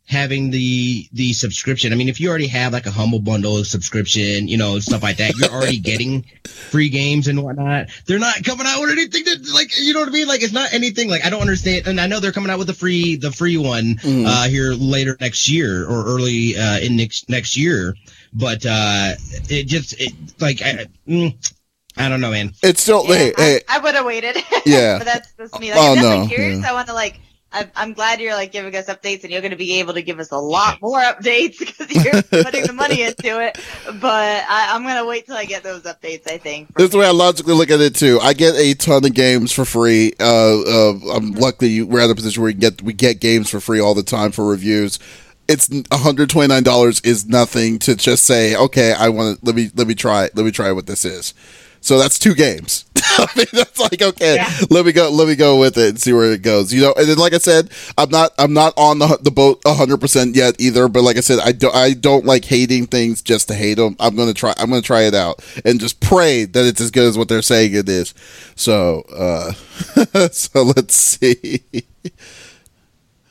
having the the subscription. I mean, if you already have like a humble bundle subscription, you know, stuff like that, you're already getting free games and whatnot. They're not coming out with anything that like you know what I mean? Like it's not anything like I don't understand. And I know they're coming out with the free the free one
Mhm.
uh here later next year or early uh in next next year. But uh it just it like I, mm, I don't know, man.
It's still
Yeah,
hey
I,
hey
I would have waited.
Yeah.
but that's that's me. Like,
Oh,
I'm
no,
curious.
yeah.
I want to like. I'm, I'm glad you're like giving us updates, and you're going to be able to give us a lot more updates because you're putting the money into it. But I, I'm going to wait till I get those updates. I think.
This is the way I logically look at it too. I get a ton of games for free. Uh, uh, I'm lucky we're at a position where we get we get games for free all the time for reviews. It's 129 dollars is nothing to just say, okay, I want to let me let me try let me try what this is. So that's two games. I mean, that's like okay,
Yeah.
let me go let me go with it and see where it goes. You know, and then like I said, I'm not I'm not on the the boat 100 percent yet either. But like I said, I don't I don't like hating things just to hate them. I'm gonna try I'm gonna try it out and just pray that it's as good as what they're saying it is. So uh, so let's see.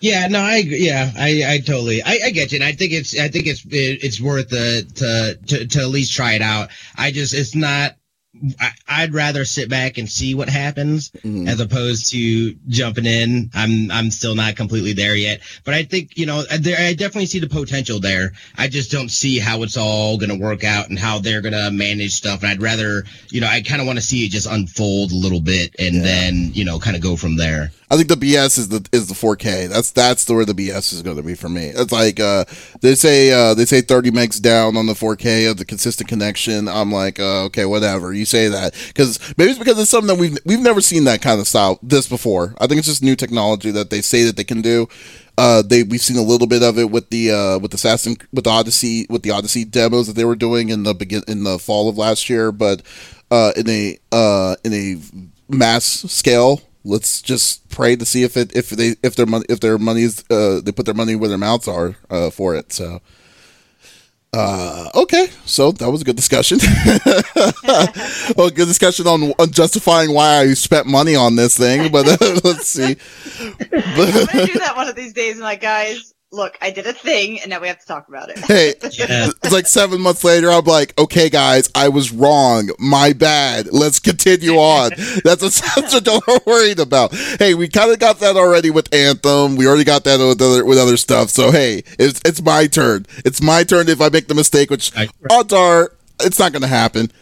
Yeah, no, I agree. yeah, I, I totally, I, I get you. And I think it's, I think it's, it, it's worth to, to, to at least try it out. I just, it's not. I, I'd rather sit back and see what happens
Mhm.
as opposed to jumping in. I'm, I'm still not completely there yet, but I think you know, there, I definitely see the potential there. I just don't see how it's all going to work out and how they're going to manage stuff. And I'd rather, you know, I kind of want to see it just unfold a little bit and
Yeah.
then you know, kind of go from there.
I think the BS is the is the 4K. That's that's where the BS is going to be for me. It's like uh, they say uh, they say 30 megs down on the 4K of the consistent connection. I'm like, uh, okay, whatever. You say that because maybe it's because it's something that we've we've never seen that kind of style this before. I think it's just new technology that they say that they can do. Uh, they we've seen a little bit of it with the uh, with Assassin with the Odyssey with the Odyssey demos that they were doing in the begin in the fall of last year, but uh, in a uh, in a mass scale. Let's just pray to see if it if they if their money if their money's uh, they put their money where their mouths are uh, for it. So. Uh, okay, so that was a good discussion. well, good discussion on, on justifying why I spent money on this thing, but uh, let's see.
I'm gonna do that one of these days. Like, guys, look, I did a thing, and now we have to talk about it.
hey,
Yeah.
it's like seven months later. I'm like, okay, guys, I was wrong. My bad. Let's continue on. That's, a, that's what we're worried about. Hey, we kind of got that already with Anthem. We already got that with other with other stuff. So hey, it's it's my turn. It's my turn if I make the mistake, which
I-
odds are it's not going to happen.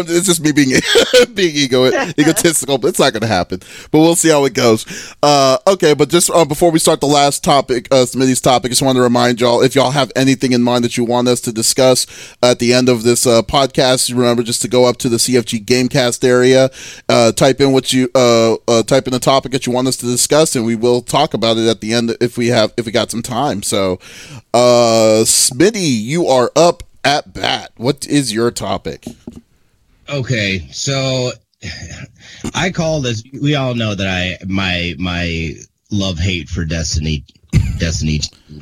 It's just me being being ego egotistical, but it's not going to happen. But we'll see how it goes. Uh, okay, but just uh, before we start the last topic, uh, Smitty's topic, I just want to remind y'all if y'all have anything in mind that you want us to discuss at the end of this uh, podcast, remember just to go up to the CFG Gamecast area, uh, type in what you uh, uh, type in the topic that you want us to discuss, and we will talk about it at the end if we have if we got some time. So, Smitty, you are up at bat. What is your topic?
Okay, so I call this. We all know that I my my love hate for Destiny, Destiny,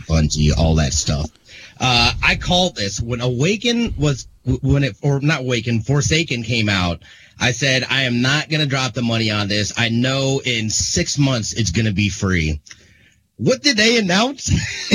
Bungie, all that stuff. Uh, I called this when Awaken was when it or not Awaken, Forsaken came out. I said I am not gonna drop the money on this. I know in six months it's gonna be free. What did they announce?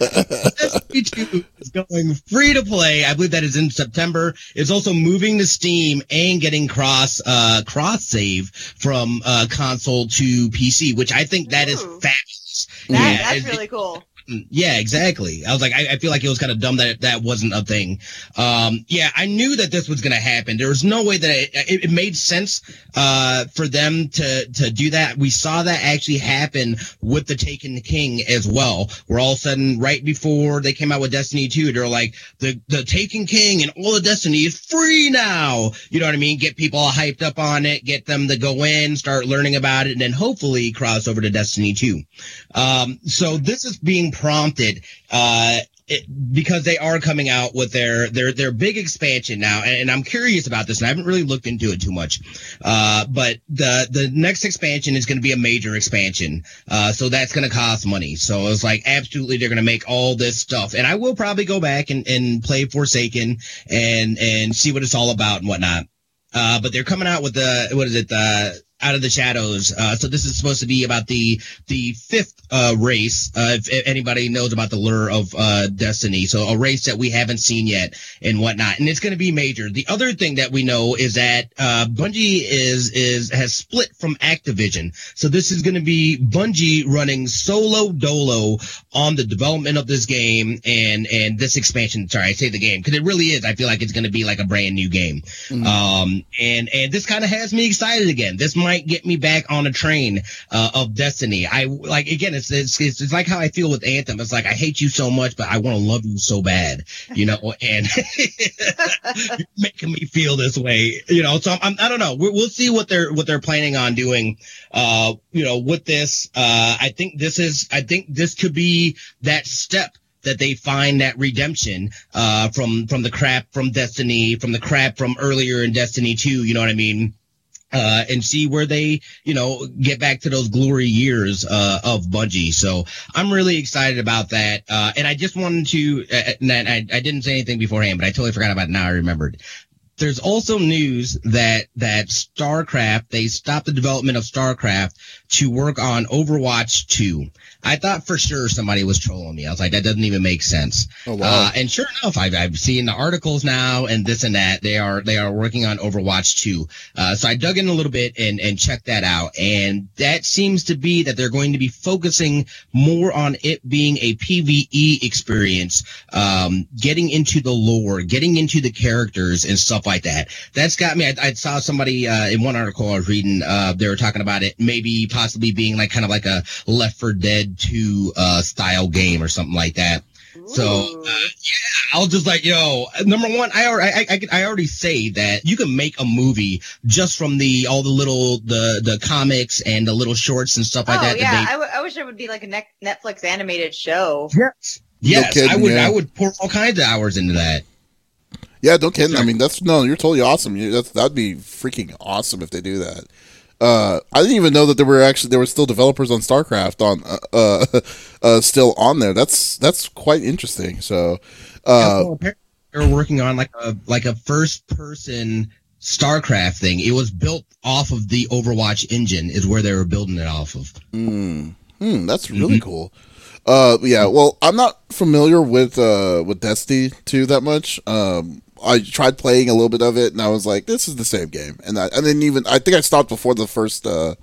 Destiny 2 is going free to play. I believe that is in September. It's also moving to Steam and getting cross uh cross save from uh console to PC, which I think that is
Ooh.
fabulous.
That,
Yeah,
that's
it-
really cool.
Yeah, exactly. I was like, I, I feel like it was kind of dumb that that wasn't a thing. Um, yeah, I knew that this was going to happen. There was no way that it, it, it made sense uh, for them to to do that. We saw that actually happen with the Taken King as well. Where all of a sudden, right before they came out with Destiny 2, they're like, the the Taken King and all of Destiny is free now. You know what I mean? Get people all hyped up on it, get them to go in, start learning about it, and then hopefully cross over to Destiny 2. Um, so this is being prompted uh, it, because they are coming out with their their their big expansion now, and, and, I'm curious about this, and I haven't really looked into it too much. Uh, but the the next expansion is going to be a major expansion, uh, so that's going to cost money. So it's like absolutely they're going to make all this stuff, and I will probably go back and, and play Forsaken and and see what it's all about and whatnot. Uh, but they're coming out with the what is it the out of the shadows. Uh, so this is supposed to be about the the fifth uh, race. Uh, if, anybody knows about the lure of uh, Destiny, so a race that we haven't seen yet and whatnot, and it's going to be major. The other thing that we know is that uh, Bungie is is has split from Activision, so this is going to be Bungie running solo dolo on the development of this game and and this expansion. Sorry, I say the game because it really is. I feel like it's going to be like a brand new game, mm-hmm. um, and and this kind of has me excited again. This might get me back on a train uh, of destiny. I like again, it's, it's it's like how I feel with Anthem. It's like I hate you so much, but I want to love you so bad, you know. And making me feel this way, you know. So I'm, I don't know. we will see what they're what they're planning on doing. Uh, you know, with this, uh, I think this is I think this could be that step that they find that redemption uh, from from the crap from Destiny, from the crap from earlier in Destiny 2. You know what I mean? Uh, and see where they, you know, get back to those glory years uh, of Bungie. So I'm really excited about that. Uh, and I just wanted to, uh, and I, I didn't say anything beforehand, but I totally forgot about it now. I remembered. There's also news that that StarCraft they stopped the development of StarCraft to work on Overwatch 2. I thought for sure somebody was trolling me. I was like, that doesn't even make sense. Oh, wow. Uh, and sure enough, I've, I've seen the articles now and this and that. They are they are working on Overwatch 2. Uh, so I dug in a little bit and and checked that out, and that seems to be that they're going to be focusing more on it being a PVE experience, um, getting into the lore, getting into the characters and stuff like that. That's got me. I, I saw somebody uh, in one article I was reading. Uh, they were talking about it maybe possibly being like kind of like a Left 4 Dead 2 uh, style game or something like that. So uh, yeah, I was just like, yo, number one, I, I, I, I already say that you can make a movie just from the all the little the the comics and the little shorts and stuff like
oh,
that.
Yeah,
that
they, I, w- I wish it would be like a Netflix animated show.
Yes, yes, no kidding, I would. Yeah. I would pour all kinds of hours into that.
Yeah, don't kidding. I mean, that's no, you're totally awesome. You, that's that'd be freaking awesome if they do that. Uh, I didn't even know that there were actually there were still developers on StarCraft on uh, uh, uh still on there. That's that's quite interesting. So, uh,
they're working on like a like a first person StarCraft thing. It was built off of the Overwatch engine, is where they were building it off of.
Mm, mm that's really mm-hmm. cool. Uh, yeah. Well, I'm not familiar with uh with Destiny 2 that much. Um, I tried playing a little bit of it, and I was like, "This is the same game." And I, and then even I think I stopped before the first uh,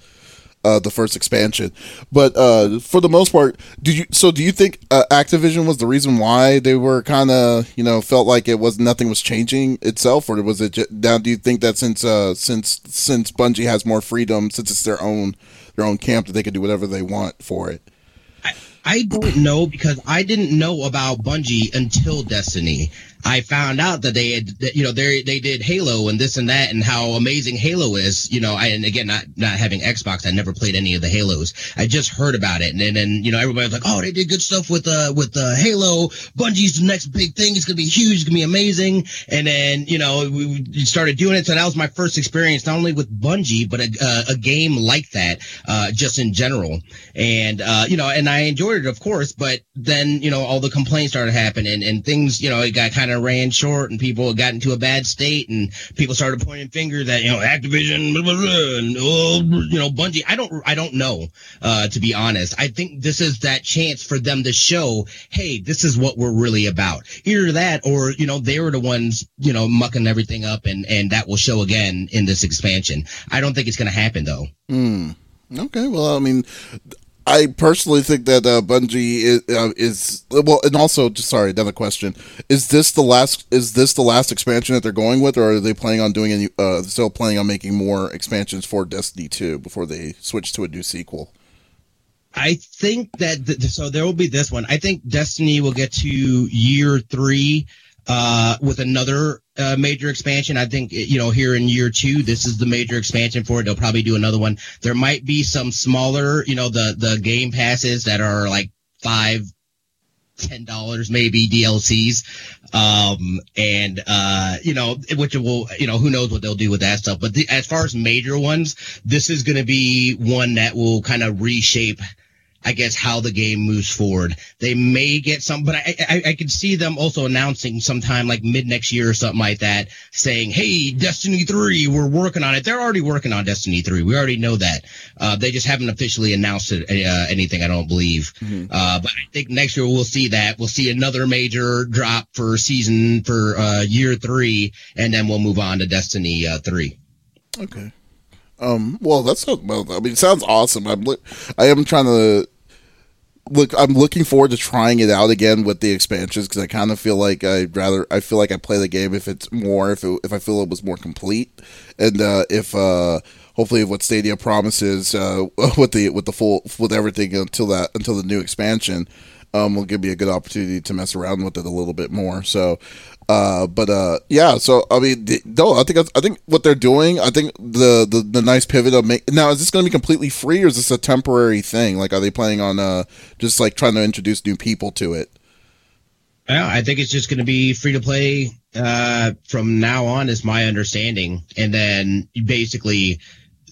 uh, the first expansion. But uh, for the most part, do you? So do you think uh, Activision was the reason why they were kind of you know felt like it was nothing was changing itself, or was it just, now? Do you think that since uh, since since Bungie has more freedom, since it's their own their own camp, that they can do whatever they want for it?
I don't know because I didn't know about Bungie until Destiny. I found out that they had, that, you know, they they did Halo and this and that, and how amazing Halo is. You know, I, and again, not not having Xbox, I never played any of the Halos. I just heard about it, and then you know, everybody was like, oh, they did good stuff with uh with uh, Halo. Bungie's the next big thing. It's gonna be huge. It's gonna be amazing. And then you know, we, we started doing it. So that was my first experience, not only with Bungie, but a, uh, a game like that, uh, just in general. And uh, you know, and I enjoyed it, of course. But then you know, all the complaints started happening, and things, you know, it got kind of of ran short and people got into a bad state and people started pointing fingers at, you know, Activision, blah, blah, blah, and, oh, you know, Bungie. I don't, I don't know, uh, to be honest. I think this is that chance for them to show, hey, this is what we're really about. Either that or, you know, they were the ones, you know, mucking everything up and, and that will show again in this expansion. I don't think it's going to happen though.
Hmm. Okay, well, I mean, I personally think that uh, Bungie is, uh, is, well, and also, just sorry, another question: Is this the last? Is this the last expansion that they're going with, or are they planning on doing any? Uh, still planning on making more expansions for Destiny Two before they switch to a new sequel?
I think that th- so there will be this one. I think Destiny will get to year three uh, with another uh, major expansion. I think you know here in year two, this is the major expansion for it. They'll probably do another one. There might be some smaller, you know, the the game passes that are like five ten dollars maybe DLCs, um, and uh, you know, which will you know who knows what they'll do with that stuff. But the, as far as major ones, this is going to be one that will kind of reshape I guess how the game moves forward. They may get some, but I, I, I can see them also announcing sometime like mid next year or something like that, saying, "Hey, Destiny three, we're working on it." They're already working on Destiny three. We already know that. Uh, they just haven't officially announced it, uh, anything. I don't believe. Mm-hmm. Uh, but I think next year we'll see that. We'll see another major drop for season for uh, year three, and then we'll move on to Destiny uh, three.
Okay. Um, well, that's well. I mean, it sounds awesome. I'm, I am trying to look i'm looking forward to trying it out again with the expansions because i kind of feel like i'd rather i feel like i play the game if it's more if, it, if i feel it was more complete. And uh, if uh, hopefully what stadia promises uh, with the with the full with everything until that until the new expansion um, will give me a good opportunity to mess around with it a little bit more. So uh, but uh, yeah. So I mean, no, I think I think what they're doing. I think the the, the nice pivot of make now is this going to be completely free or is this a temporary thing? Like, are they planning on uh just like trying to introduce new people to it?
Yeah, I think it's just going to be free to play uh, from now on, is my understanding, and then basically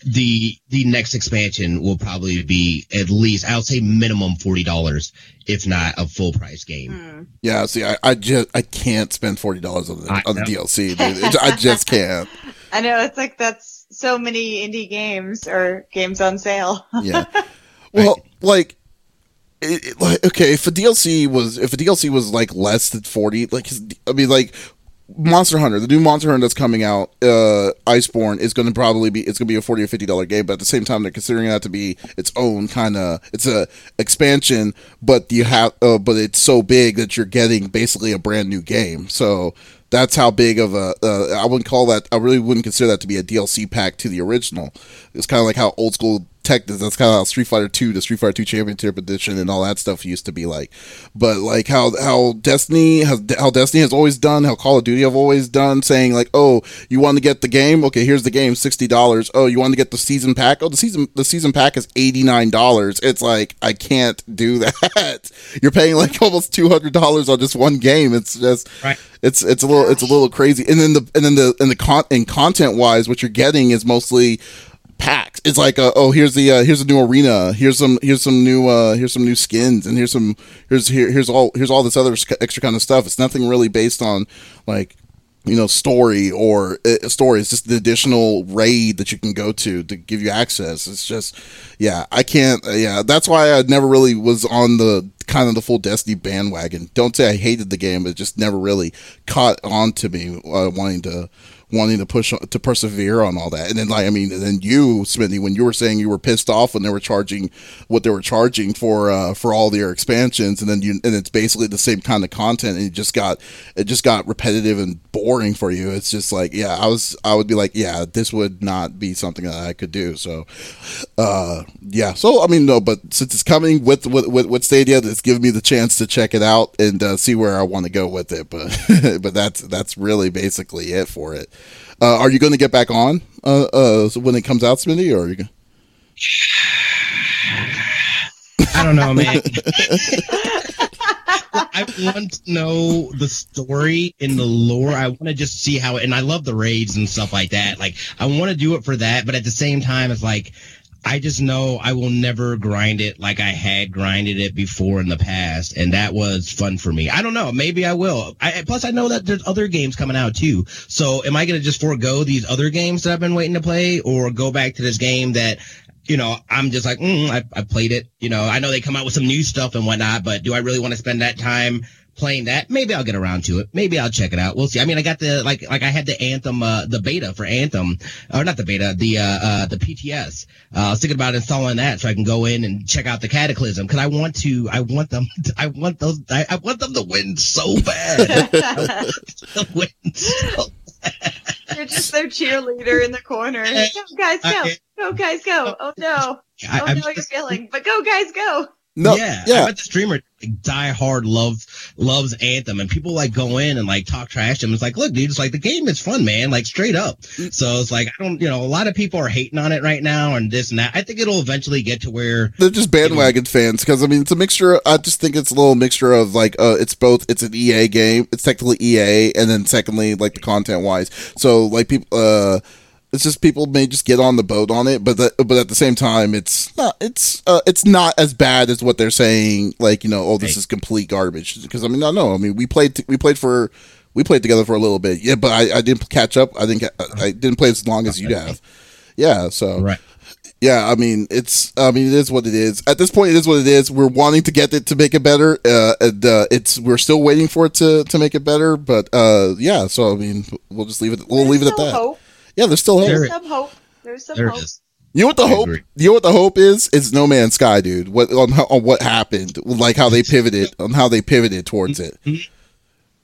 the the next expansion will probably be at least I'll say minimum forty dollars, if not a full price game. Mm.
Yeah, see, I, I just I can't spend forty dollars on the on the DLC, dude. I just can't.
I know it's like that's so many indie games or games on sale.
yeah. Well, like it, it, like okay, if a DLC was if a DLC was like less than forty, like I mean, like Monster Hunter, the new Monster Hunter that's coming out, uh, Iceborne is going to probably be it's going to be a forty or fifty dollar game, but at the same time they're considering that to be its own kind of it's a expansion, but you have uh, but it's so big that you're getting basically a brand new game. So that's how big of a uh, I wouldn't call that I really wouldn't consider that to be a DLC pack to the original. It's kind of like how old school tech that's kind of how Street Fighter 2 the Street Fighter 2 Championship Edition and all that stuff used to be like. But like how how Destiny has how Destiny has always done how Call of Duty have always done saying like oh you want to get the game? Okay here's the game $60 oh you want to get the season pack? Oh the season the season pack is $89 it's like I can't do that. You're paying like almost $200 on just one game. It's just right. it's it's a little it's a little crazy. And then the and then the and the con and content wise what you're getting is mostly packs. It's like, uh, oh, here's the uh, here's a new arena. Here's some here's some new uh, here's some new skins, and here's some here's here here's all here's all this other extra kind of stuff. It's nothing really based on like you know story or uh, story. It's just the additional raid that you can go to to give you access. It's just yeah, I can't. Uh, yeah, that's why I never really was on the kind of the full Destiny bandwagon. Don't say I hated the game, but it just never really caught on to me uh, wanting to wanting to push to persevere on all that. And then like I mean, then you, Smitty, when you were saying you were pissed off when they were charging what they were charging for uh, for all their expansions, and then you and it's basically the same kind of content, and it just got it just got repetitive and boring for you. It's just like yeah, I was I would be like yeah, this would not be something that I could do. So uh, yeah, so I mean no, but since it's coming with with with, with Stadia, it's giving me the chance to check it out and uh, see where I want to go with it. But but that's that's really basically it for it. Uh, are you going to get back on uh, uh, when it comes out, Smitty, or are you? Gonna...
I don't know, man. I want to know the story and the lore. I want to just see how, and I love the raids and stuff like that. Like, I want to do it for that, but at the same time, it's like I just know I will never grind it like I had grinded it before in the past, and that was fun for me. I don't know, maybe I will. I, plus, I know that there's other games coming out too. So, am I going to just forego these other games that I've been waiting to play, or go back to this game that you know, I'm just like, mm, I, I played it. You know, I know they come out with some new stuff and whatnot, but do I really want to spend that time playing that. Maybe I'll get around to it. Maybe I'll check it out. We'll see. I mean, I got the like like I had the Anthem uh, the beta for Anthem, or not the beta, the uh, uh the PTS. Uh, I was thinking about installing that so I can go in and check out the Cataclysm because I want to. I want them. To, I want those. I, I, want them to win so bad.
win so bad. You're just their cheerleader in the corner. Go guys, go. Go guys, go. Oh no. Oh no, you're failing. But go guys, go.
No,
yeah,
yeah.
I bet the streamer like, die hard loves loves Anthem, and people like go in and like talk trash to him. It's like, look, dude, it's like the game is fun, man, like straight up.
Mm.
So it's like I don't, you know, a lot of people are hating on it right now and this and that. I think it'll eventually get to where
They're just bandwagon fans because I mean it's a mixture. I just think it's a little mixture of like uh, it's both. It's an EA game. It's technically EA, and then secondly, like the content wise. So like people, uh, it's just people may just get on the boat on it, but the, but at the same time, it's not. It's uh, it's not as bad as what they're saying. Like you know, oh, this
Right.
is complete garbage. Because I mean, I know. I mean, we played. T- we played for. We played together for a little bit. Yeah, but I, I didn't catch up. I didn't. I didn't play as long as you'd have. Yeah. So
right.
yeah, I mean, it's, I mean, it is what it is. At this point, it is what it is. We're wanting to get it to make it better. Uh, and, uh, it's, we're still waiting for it to, to make it better. But, uh, yeah, so, I mean, we'll just leave it, we'll
There's
leave it at that.
Hope.
Yeah, there's still hope.
There's some hope. There's some
There
hope.
it is.
You know what the
I
hope,
agree.
you know what the hope is? It's No Man's Sky, dude. What, on, on what happened, like how they pivoted, on how they pivoted towards it.
Mhm.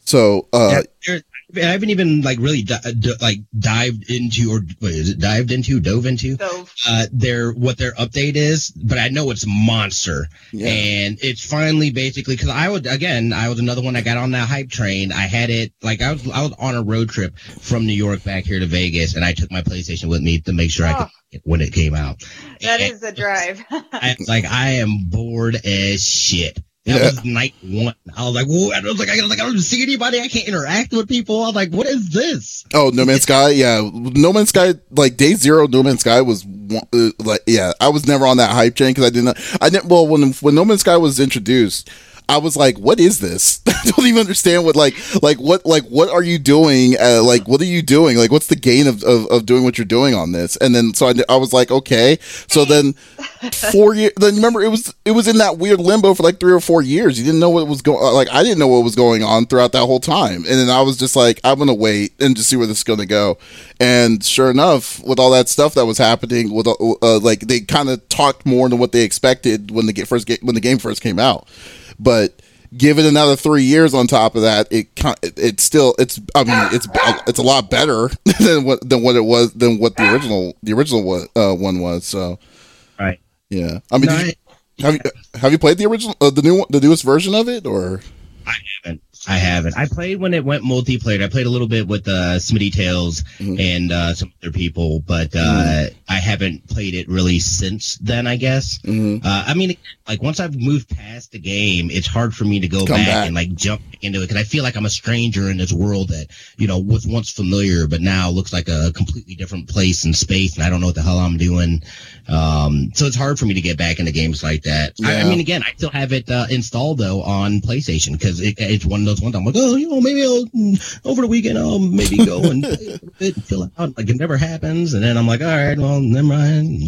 So, uh,
Yeah, there- I haven't even like really di- di- like dived into or what is it dived into dove into
So
uh their what their update is but i know it's monster.
Yeah.
and it's finally basically because i would again i was another one that got on that hype train. I had it like i was i was on a road trip from new york back here to vegas and i took my playstation with me to make sure i could when it came out.
That
And
is the drive.
I, like i am bored as shit that
Yeah.
was night one. I was like, "Whoa!" I was like, I, was like, I don't see anybody. I can't interact with people. I was like, "What is this?"
Oh, No Man's Sky, yeah, No Man's Sky, like Day Zero, No Man's Sky was uh, like, yeah, I was never on that hype train because I didn't, I didn't. Well, when when No Man's Sky was introduced, I was like, what is this? I don't even understand what like like what like what are you doing? Uh, like what are you doing? Like what's the gain of, of of doing what you're doing on this? And then so I, I was like, okay. So then four years. Then remember it was it was in that weird limbo for like three or four years. You didn't know what was going. Like I didn't know what was going on throughout that whole time. And then I was just like, I'm gonna wait and just see where this is gonna go. And sure enough, with all that stuff that was happening, with uh, uh, like they kind of talked more than what they expected when the first ga- when the game first came out. But give it another three years on top of that, it it- it's still it's I mean it's it's a lot better than what than what it was than what the original the original one, uh, one was. So
Right.
yeah, I mean,
No,
you, have you have you played the original uh, the new the newest version of it or?
I haven't. I haven't. I played when it went multiplayer. I played a little bit with uh, Smitty Tales
Mhm.
and uh, some other people, but uh, I haven't played it really since then. I guess.
Mhm.
Uh, I mean, like once I've moved past the game, it's hard for me to go back,
back.
and like jump into it because I feel like I'm a stranger in this world that you know was once familiar, but now looks like a completely different place and space, and I don't know what the hell I'm doing. Um, so it's hard for me to get back into games like that. I, I mean, again, I still have it uh, installed though on PlayStation because it, it's one those ones I'm like, oh, you know, maybe I'll mm, over the weekend I'll maybe go and play a bit, fill it out. Like it never happens, and then I'm like, all right, well, never mind. And,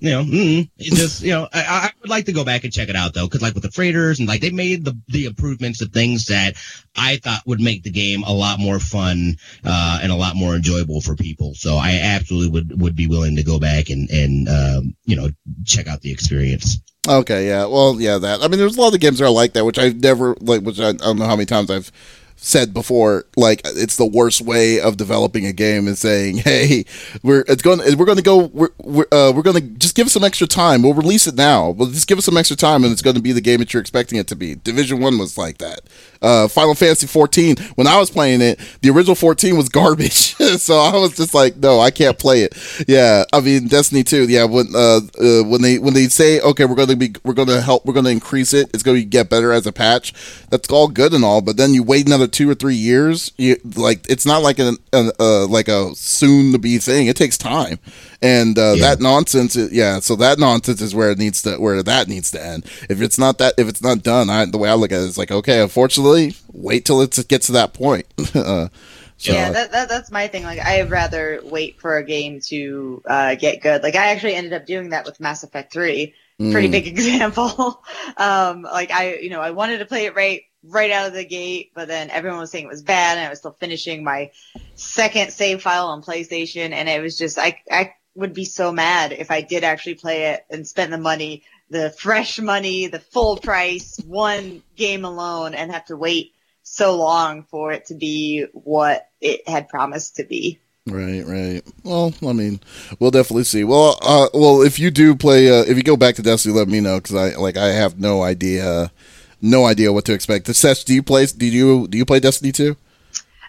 you know, mm, it's just you know, I, I would like to go back and check it out though, because like with the freighters and like they made the the improvements to things that I thought would make the game a lot more fun uh, and a lot more enjoyable for people. So I absolutely would would be willing to go back and and um, you know check out the experience.
Okay, yeah. Well, yeah, that. I mean, there's a lot of games that are like that, which I've never like. Which I, I don't know how many times I've said before. Like, it's the worst way of developing a game is saying, "Hey, we're it's going we're going to go we're we're, uh, we're going to just give us some extra time. We'll release it now. We'll just give us some extra time, and it's going to be the game that you're expecting it to be." Division One was like that. Uh, Final Fantasy 14. When I was playing it, the original 14 was garbage. so I was just like, no, I can't play it. Yeah, I mean Destiny 2. Yeah, when uh, uh when they when they say, okay, we're gonna be we're gonna help, we're gonna increase it. It's gonna get better as a patch. That's all good and all, but then you wait another two or three years. You like it's not like an, an uh like a soon to be thing. It takes time, and uh,
Yeah.
that nonsense. is- Yeah, so that nonsense is where it needs to where that needs to end. If it's not that if it's not done, I, the way I look at it is like, okay, unfortunately, wait till it gets to that point. uh, so,
yeah, that, that that's my thing. Like, I'd rather wait for a game to uh, get good. Like, I actually ended up doing that with Mass Effect Three. Pretty
mm,
big example. um, like, I you know I wanted to play it right right out of the gate, but then everyone was saying it was bad, and I was still finishing my second save file on PlayStation, and it was just I I would be so mad if I did actually play it and spend the money, the fresh money, the full price, one game alone, and have to wait so long for it to be what it had promised to be.
Right, right. Well, I mean, we'll definitely see. Well, uh, well, if you do play, uh, if you go back to Destiny, let me know because I like I have no idea, no idea what to expect. Sesh, do you play? Do you do you play Destiny two?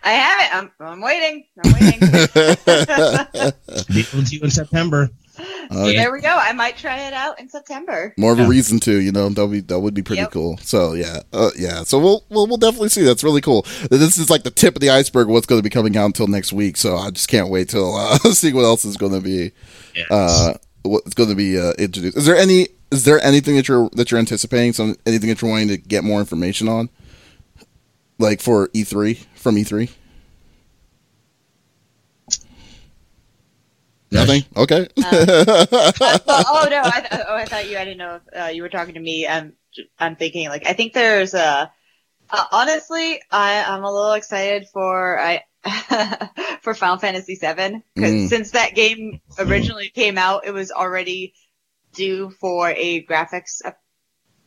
I haven't. I'm, I'm waiting. I'm waiting.
Deal with you in September.
Uh,
there we go. I might try it out in September.
more of a
Yeah.
reason to, you know, that would be that would be pretty
Yep.
cool. So yeah, uh, yeah. So we'll, we'll we'll definitely see. That's really cool. This is like the tip of the iceberg. of What's going to be coming out until next week. So I just can't wait till uh, see what else is going to be
Yes.
uh, what's going to be uh, introduced. Is there any is there anything that you're that you're anticipating? Some anything that you're wanting to get more information on, like for E3 from E E3? Nothing. Okay.
Uh, well, oh no! I th- oh, I thought you. I didn't know if uh, you were talking to me. I'm. I'm thinking like I think there's a. Uh, honestly, I I'm a little excited for I for Final Fantasy VII because
Mm.
since that game originally came out, it was already due for a graphics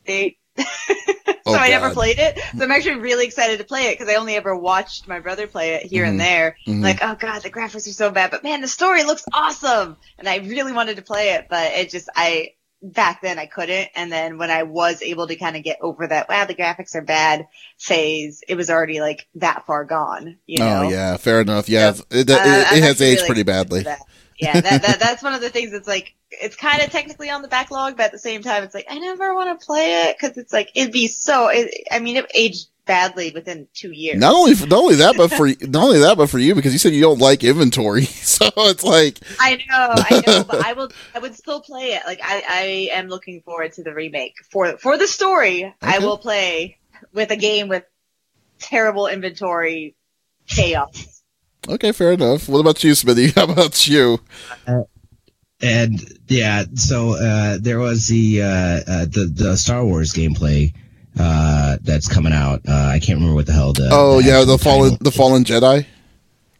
update. so
Oh,
I never played it. So I'm actually really excited to play it because I only ever watched my brother play it here
Mhm.
and there.
Mhm.
Like, oh god, the graphics are so bad, but man, the story looks awesome, and I really wanted to play it, but it just I back then I couldn't, and then when I was able to kind of get over that, wow, the graphics are bad phase, it was already like that far gone, you know.
Oh yeah, fair enough. Yeah,
So,
it, it,
Uh,
it has
actually
aged
really
pretty badly.
that. Yeah, that, that that's one of the things that's like it's kind of technically on the backlog, but at the same time, it's like I never want to play it because it's like it'd be so. It, I mean, it aged badly within two years.
Not only not only that, but for not only that, but for you because you said you don't like inventory, so it's like
I know, I know, but I will. I would still play it. Like I, I am looking forward to the remake for for the story. I will play with a game with terrible inventory chaos.
Okay, fair enough. What about you, Smitty? How about you?
And yeah, so uh, there was the uh, uh, the the Star Wars gameplay uh, that's coming out. Uh, I can't remember what the hell the
Oh yeah,
actual
the fallen
title
the fallen Jedi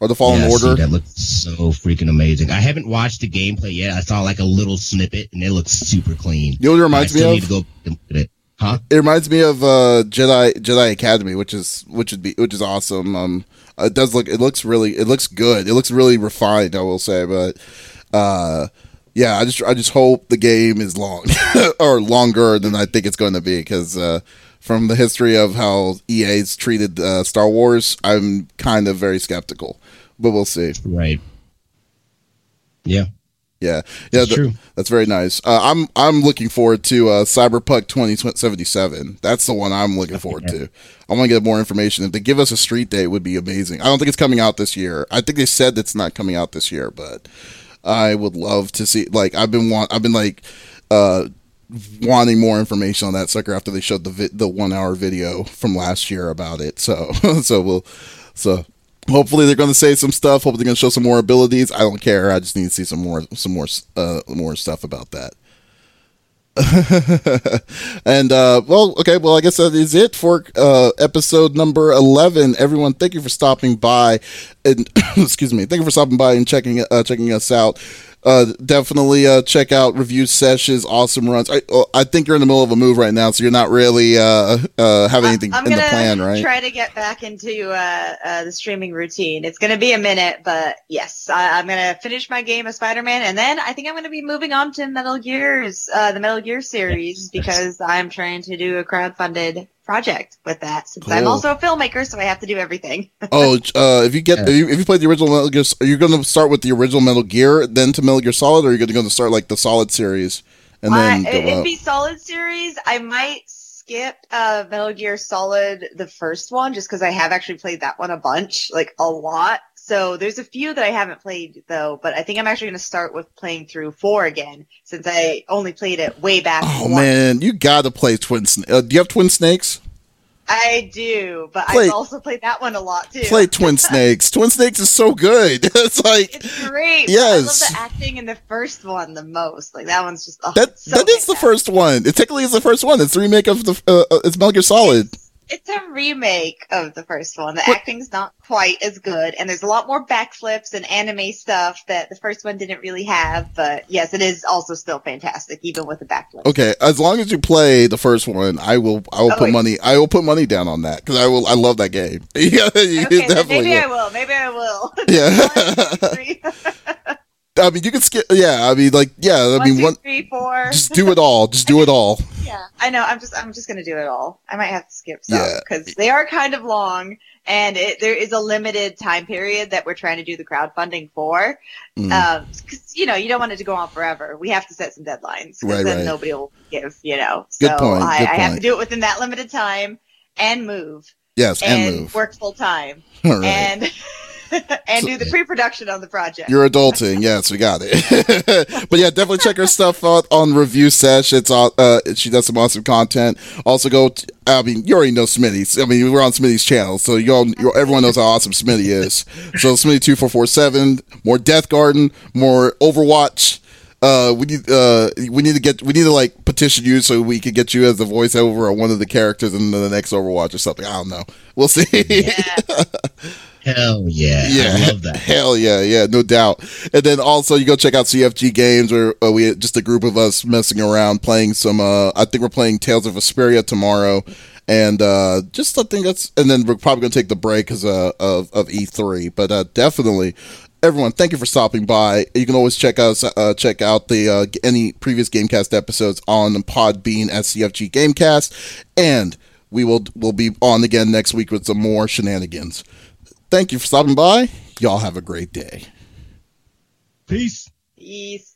or the fallen
Yeah, see,
order.
that looks so freaking amazing. I haven't watched the gameplay yet. I saw like a little snippet, and it looks super clean.
You know what it reminds me
need
of?
to go it. Huh?
It reminds me of uh, Jedi Jedi Academy, which is which would be which is awesome. Um, it does look it looks really it looks good. It looks really refined, I will say. But uh, yeah, I just I just hope the game is long or longer than I think it's going to be because uh, from the history of how EA's treated uh, Star Wars, I'm kind of very skeptical. But we'll see.
Right. Yeah,
Yeah, yeah,
it's
th-
true.
that's very nice. Uh, I'm I'm looking forward to uh, Cyberpunk 2077. That's the one I'm looking forward to. I want to get more information. If they give us a street date, it would be amazing. I don't think it's coming out this year. I think they said it's not coming out this year, but I would love to see. Like I've been want I've been like uh, wanting more information on that sucker after they showed the vi- the one hour video from last year about it. So so we'll so hopefully they're going to say some stuff. Hopefully they're going to show some more abilities. I don't care. I just need to see some more some more uh, more stuff about that. and uh, well, okay, well, I guess that is it for uh, episode number eleven. Everyone, thank you for stopping by, and excuse me, thank you for stopping by and checking uh, checking us out. Uh, definitely uh, check out review sessions, awesome runs. I, oh, I think you're in the middle of a move right now, so you're not really uh, uh, having anything
I'm
in the plan, right?
try to get back into uh, uh, the streaming routine. It's gonna be a minute, but yes, I, I'm gonna finish my game of Spider-Man, and then I think I'm gonna be moving on to Metal Gear's, uh, the Metal Gear series, because I'm trying to do a crowd-funded project with that. Since I'm also a filmmaker, so I have to do everything.
oh, uh, if you get if, you, if you play the original Metal Gear, are you going to start with the original Metal Gear, then to Metal Gear Solid, or are you going to start like the Solid series and then
Uh,
go
it- it'd
up?
be Solid series. I might skip uh, Metal Gear Solid, the first one, just because I have actually played that one a bunch, like a lot. So there's a few that I haven't played though, but I think I'm actually going to start with playing through four again, since I only played it way back.
Oh
once.
man, you got to play Twin. Sna- uh, do you have Twin Snakes?
I do, but
Play-
I've also played that one a lot too.
Play Twin Snakes. Twin Snakes is so good. it's like
It's great.
Yes.
I love the acting in the first one the most. Like that one's just oh,
that.
so
that is the first one. It technically is the first one. It's the remake of the. Uh, uh, it's Metal Gear Solid.
It's a remake of the first one. The acting's not quite as good, and there's a lot more backflips and anime stuff that the first one didn't really have. But yes, it is also still fantastic, even with the backflips.
Okay, as long as you play the first one, I will. I will
Oh,
put
wait.
money. I will put money down on that because I will. I love that game. yeah, you
Okay, maybe I
will.
will. Maybe I will.
Yeah.
One, two, three.
I mean, you can skip. Yeah, I mean, like, yeah. I
One,
mean,
two,
one.
three, four.
Just do it all. Just do it all.
Yeah, I know. I'm just I'm just gonna do it all. I might have to skip some
Yeah.
because they are kind of long, and it, there is a limited time period that we're trying to do the crowdfunding for.
Mm.
Um 'cause you know you don't want it to go on forever. We have to set some deadlines because
Right,
then
right.
nobody will give. You know,
Good
so
point,
I,
good
I have to do it within that limited time and move
Yes, and,
and,
move.
work full time
All right.
and and
So-
do the pre-production on the project.
You're adulting, yes, we got it. but yeah, definitely check her stuff out on Review Sesh. It's uh, uh she does some awesome content. Also go, t- I mean, you already know Smitty's. I mean, we're on Smitty's channel, so you all, you everyone knows how awesome Smitty is. So Smitty two four four seven, more Deathgarden, more Overwatch. Uh, we need uh we need to get we need to like petition you so we can get you as the voiceover of one of the characters in the next Overwatch or something. I don't know. We'll see.
Yeah.
Hell yeah.
Yeah,
I love that.
Hell yeah, yeah, no doubt. And then also you go check out CFG Games, where uh, we just a group of us messing around playing some. Uh, I think we're playing Tales of Vesperia tomorrow, and uh, just I think that's. And then we're probably gonna take the break because uh, of of E3, but uh, definitely. Everyone, thank you for stopping by. You can always check us, uh, check out the uh, any previous GameCast episodes on Podbean at CFG Gamecast, and we will will be on again next week with some more shenanigans. Thank you for stopping by. Y'all have a great day.
Peace.
Peace.